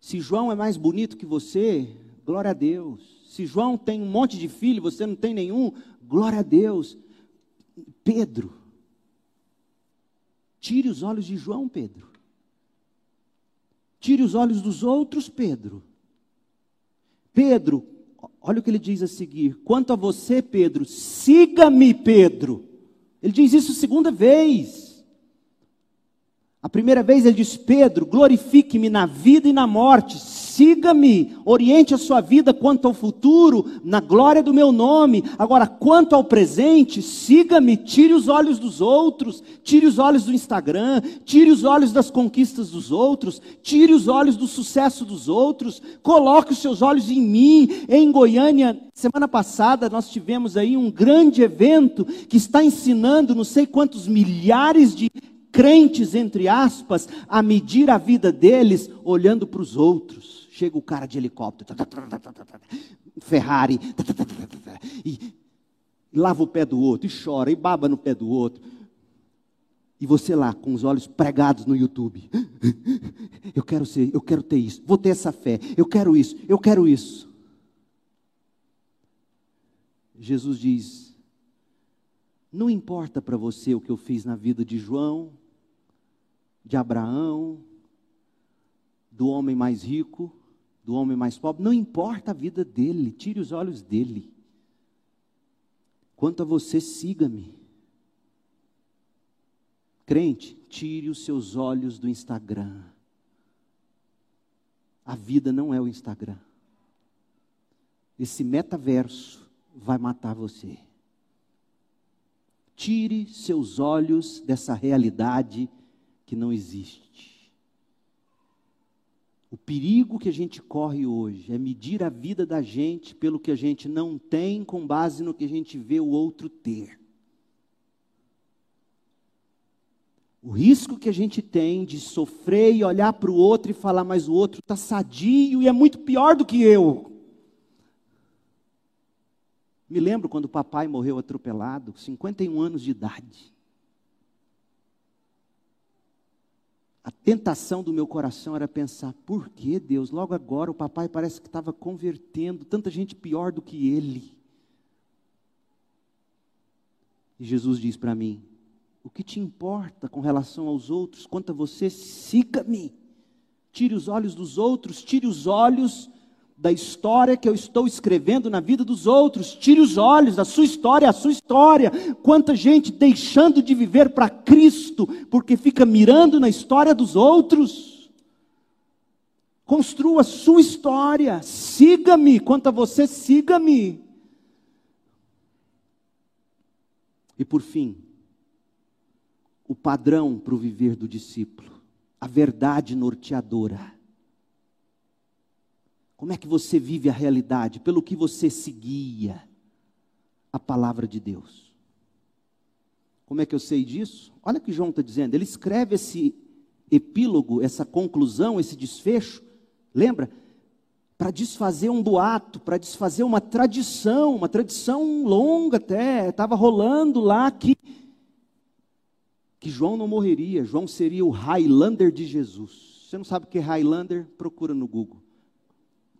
Se João é mais bonito que você, glória a Deus. Se João tem um monte de filho, você não tem nenhum, glória a Deus. Pedro, tire os olhos de João, Pedro. Tire os olhos dos outros, Pedro. Pedro, olha o que ele diz a seguir: quanto a você, Pedro, siga-me, Pedro. Ele diz isso segunda vez. A primeira vez ele diz: Pedro, glorifique-me na vida e na morte, siga-me, oriente a sua vida quanto ao futuro, na glória do meu nome. Agora, quanto ao presente, siga-me, tire os olhos dos outros, tire os olhos do Instagram, tire os olhos das conquistas dos outros, tire os olhos do sucesso dos outros, coloque os seus olhos em mim. Em Goiânia, semana passada, nós tivemos aí um grande evento que está ensinando não sei quantos milhares de crentes, entre aspas, a medir a vida deles olhando para os outros. Chega o cara de helicóptero, Ferrari, e lava o pé do outro, e chora, e baba no pé do outro. E você lá, com os olhos pregados no YouTube. Eu quero ser, eu quero ter isso, vou ter essa fé, eu quero isso, eu quero isso. Jesus diz: Não importa para você o que eu fiz na vida de João, de Abraão, do homem mais rico, do homem mais pobre, não importa a vida dele, tire os olhos dele. Quanto a você, siga-me. Crente, tire os seus olhos do Instagram. A vida não é o Instagram. Esse metaverso vai matar você. Tire seus olhos dessa realidade que não existe. O perigo que a gente corre hoje é medir a vida da gente pelo que a gente não tem, com base no que a gente vê o outro ter. O risco que a gente tem de sofrer e olhar para o outro e falar, mas o outro está sadio e é muito pior do que eu. Me lembro quando o papai morreu atropelado, 51 anos de idade. A tentação do meu coração era pensar: por que Deus? Logo agora o papai parece que estava convertendo tanta gente pior do que ele. E Jesus diz para mim: o que te importa com relação aos outros, quanto a você, siga-me. Tire os olhos dos outros, tire os olhos da história que eu estou escrevendo na vida dos outros. Tire os olhos da sua história, a sua história. Quanta gente deixando de viver para Cristo porque fica mirando na história dos outros. Construa a sua história. Siga-me. Quanto a você, siga-me. E por fim, o padrão para o viver do discípulo, a verdade norteadora. Como é que você vive a realidade? Pelo que você seguia a palavra de Deus. Como é que eu sei disso? Olha o que João está dizendo. Ele escreve esse epílogo, essa conclusão, esse desfecho. Lembra? Para desfazer um boato, para desfazer uma tradição, uma tradição longa até, estava rolando lá que, que João não morreria, João seria o Highlander de Jesus. Você não sabe o que é Highlander? Procura no Google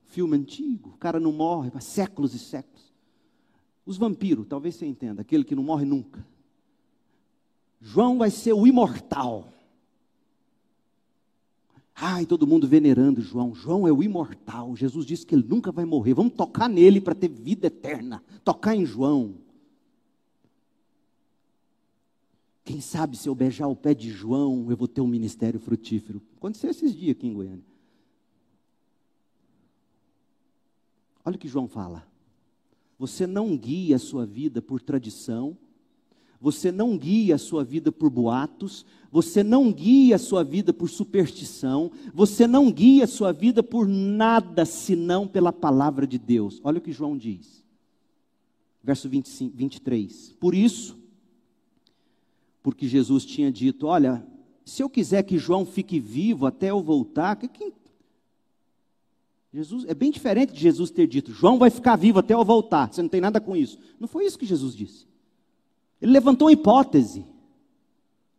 filme antigo, o cara não morre há séculos e séculos. Os vampiros, talvez você entenda, aquele que não morre nunca. João vai ser o imortal. Ai, todo mundo venerando João. João é o imortal. Jesus disse que ele nunca vai morrer. Vamos tocar nele para ter vida eterna. Tocar em João. Quem sabe se eu beijar o pé de João, eu vou ter um ministério frutífero. Aconteceu esses dias aqui em Goiânia. Olha o que João fala. Você não guia a sua vida por tradição, você não guia a sua vida por boatos, você não guia a sua vida por superstição, você não guia a sua vida por nada senão pela palavra de Deus. Olha o que João diz. Verso 25, 23. Por isso, porque Jesus tinha dito: Olha, se eu quiser que João fique vivo até eu voltar, que, que, Jesus é bem diferente de Jesus ter dito: João vai ficar vivo até eu voltar. Você não tem nada com isso. Não foi isso que Jesus disse. Ele levantou uma hipótese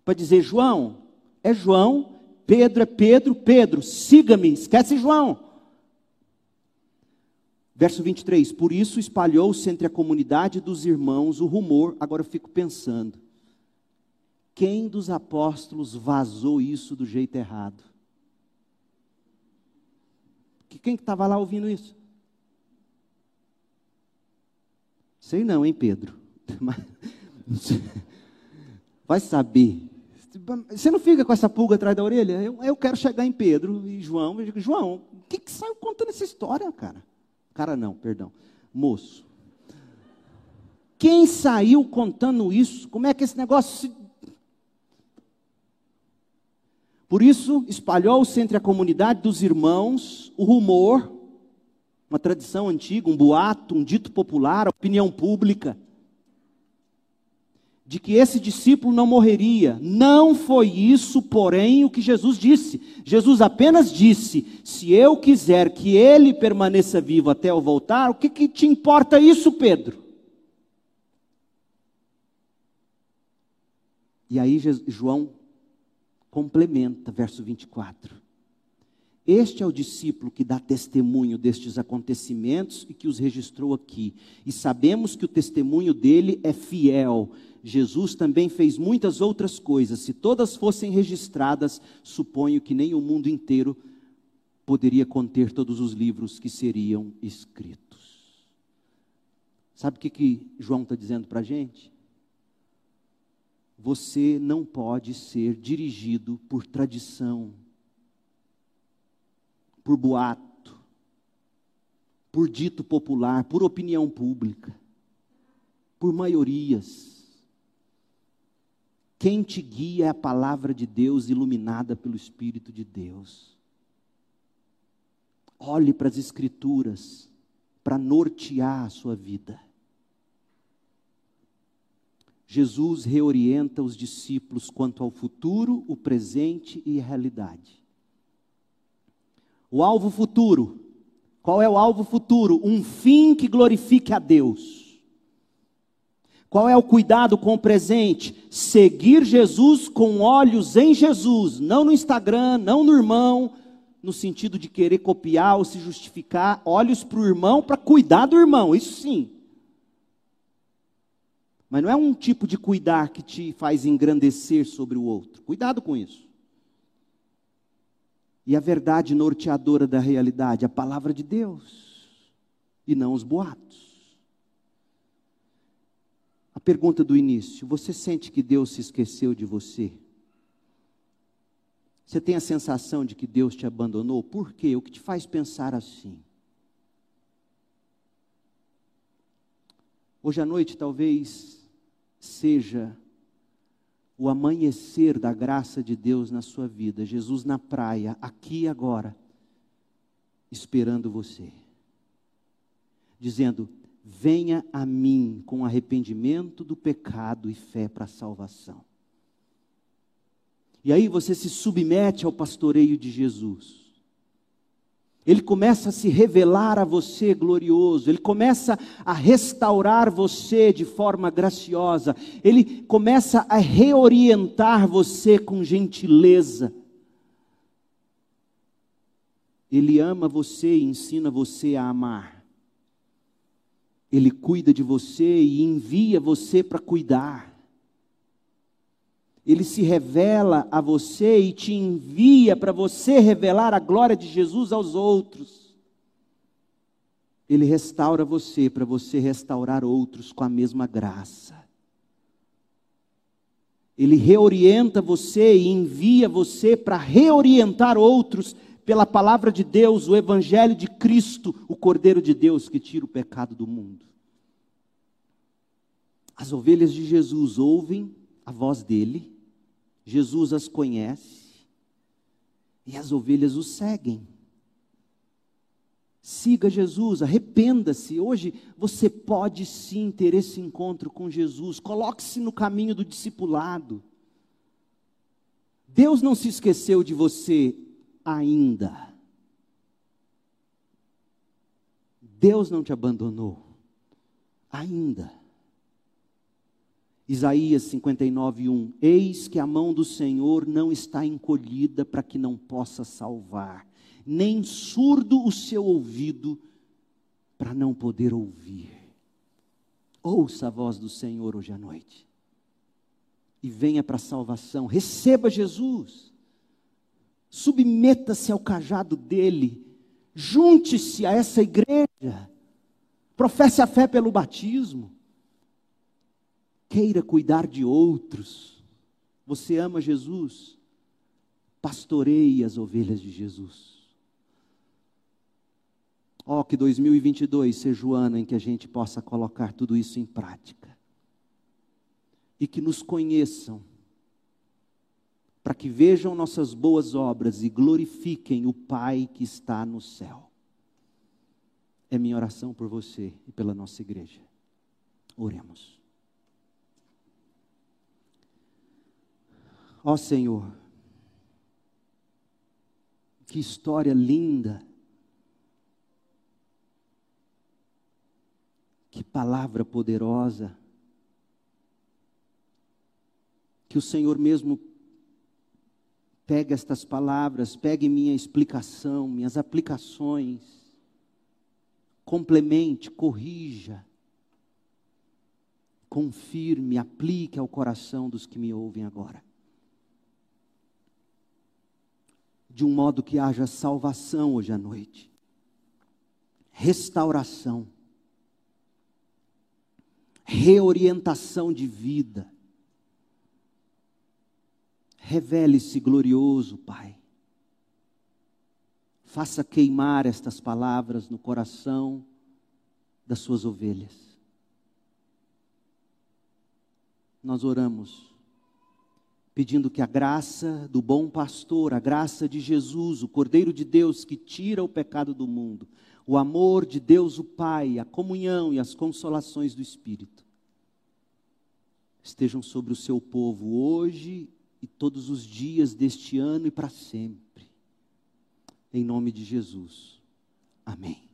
para dizer: João é João, Pedro é Pedro, Pedro, siga-me, esquece João. Verso 23: Por isso espalhou-se entre a comunidade dos irmãos o rumor. Agora eu fico pensando: quem dos apóstolos vazou isso do jeito errado? Quem que estava lá ouvindo isso? Sei não, hein, Pedro? Vai saber. Você não fica com essa pulga atrás da orelha? Eu, eu quero chegar em Pedro e João. Eu digo, João, o que, que saiu contando essa história, cara? Cara, não, perdão. Moço. Quem saiu contando isso? Como é que esse negócio se Por isso, espalhou-se entre a comunidade dos irmãos o rumor, uma tradição antiga, um boato, um dito popular, a opinião pública, de que esse discípulo não morreria. Não foi isso, porém, o que Jesus disse. Jesus apenas disse: se eu quiser que ele permaneça vivo até eu voltar, o que, que te importa isso, Pedro? E aí João complementa, verso 24. Este é o discípulo que dá testemunho destes acontecimentos e que os registrou aqui. E sabemos que o testemunho dele é fiel. Jesus também fez muitas outras coisas. Se todas fossem registradas, suponho que nem o mundo inteiro poderia conter todos os livros que seriam escritos. Sabe o que, que João está dizendo para a gente? Você não pode ser dirigido por tradição, por boato, por dito popular, por opinião pública, por maiorias. Quem te guia é a palavra de Deus iluminada pelo Espírito de Deus. Olhe para as Escrituras para nortear a sua vida. Jesus reorienta os discípulos quanto ao futuro, o presente e a realidade. O alvo futuro. Qual é o alvo futuro? Um fim que glorifique a Deus. Qual é o cuidado com o presente? Seguir Jesus com olhos em Jesus, não no Instagram, não no irmão, no sentido de querer copiar ou se justificar, olhos para o irmão para cuidar do irmão, isso sim. Mas não é um tipo de cuidar que te faz engrandecer sobre o outro. Cuidado com isso. E a verdade norteadora da realidade, a palavra de Deus, e não os boatos. A pergunta do início: você sente que Deus se esqueceu de você? Você tem a sensação de que Deus te abandonou? Por quê? O que te faz pensar assim? Hoje à noite, talvez seja o amanhecer da graça de Deus na sua vida. Jesus na praia, aqui e agora, esperando você, dizendo: Venha a mim com arrependimento do pecado e fé para a salvação. E aí você se submete ao pastoreio de Jesus. Ele começa a se revelar a você glorioso, ele começa a restaurar você de forma graciosa, ele começa a reorientar você com gentileza. Ele ama você e ensina você a amar. Ele cuida de você e envia você para cuidar ele se revela a você e te envia para você revelar a glória de Jesus aos outros. Ele restaura você para você restaurar outros com a mesma graça. Ele reorienta você e envia você para reorientar outros pela palavra de Deus, o Evangelho de Cristo, o Cordeiro de Deus que tira o pecado do mundo. As ovelhas de Jesus ouvem a voz dele, Jesus as conhece e as ovelhas o seguem. Siga Jesus, arrependa-se. Hoje você pode sim ter esse encontro com Jesus. Coloque-se no caminho do discipulado. Deus não se esqueceu de você ainda. Deus não te abandonou ainda. Isaías 59, 1: Eis que a mão do Senhor não está encolhida para que não possa salvar, nem surdo o seu ouvido para não poder ouvir. Ouça a voz do Senhor hoje à noite. E venha para a salvação, receba Jesus, submeta-se ao cajado dele, junte-se a essa igreja, professe a fé pelo batismo queira cuidar de outros. Você ama Jesus? Pastoreie as ovelhas de Jesus. Ó, oh, que 2022 seja o ano em que a gente possa colocar tudo isso em prática. E que nos conheçam, para que vejam nossas boas obras e glorifiquem o Pai que está no céu. É minha oração por você e pela nossa igreja. Oremos. Ó Senhor, que história linda, que palavra poderosa, que o Senhor mesmo pegue estas palavras, pegue minha explicação, minhas aplicações, complemente, corrija, confirme, aplique ao coração dos que me ouvem agora. De um modo que haja salvação hoje à noite, restauração, reorientação de vida. Revele-se glorioso, Pai. Faça queimar estas palavras no coração das suas ovelhas. Nós oramos pedindo que a graça do bom pastor, a graça de Jesus, o Cordeiro de Deus que tira o pecado do mundo, o amor de Deus o Pai, a comunhão e as consolações do Espírito estejam sobre o seu povo hoje e todos os dias deste ano e para sempre. Em nome de Jesus. Amém.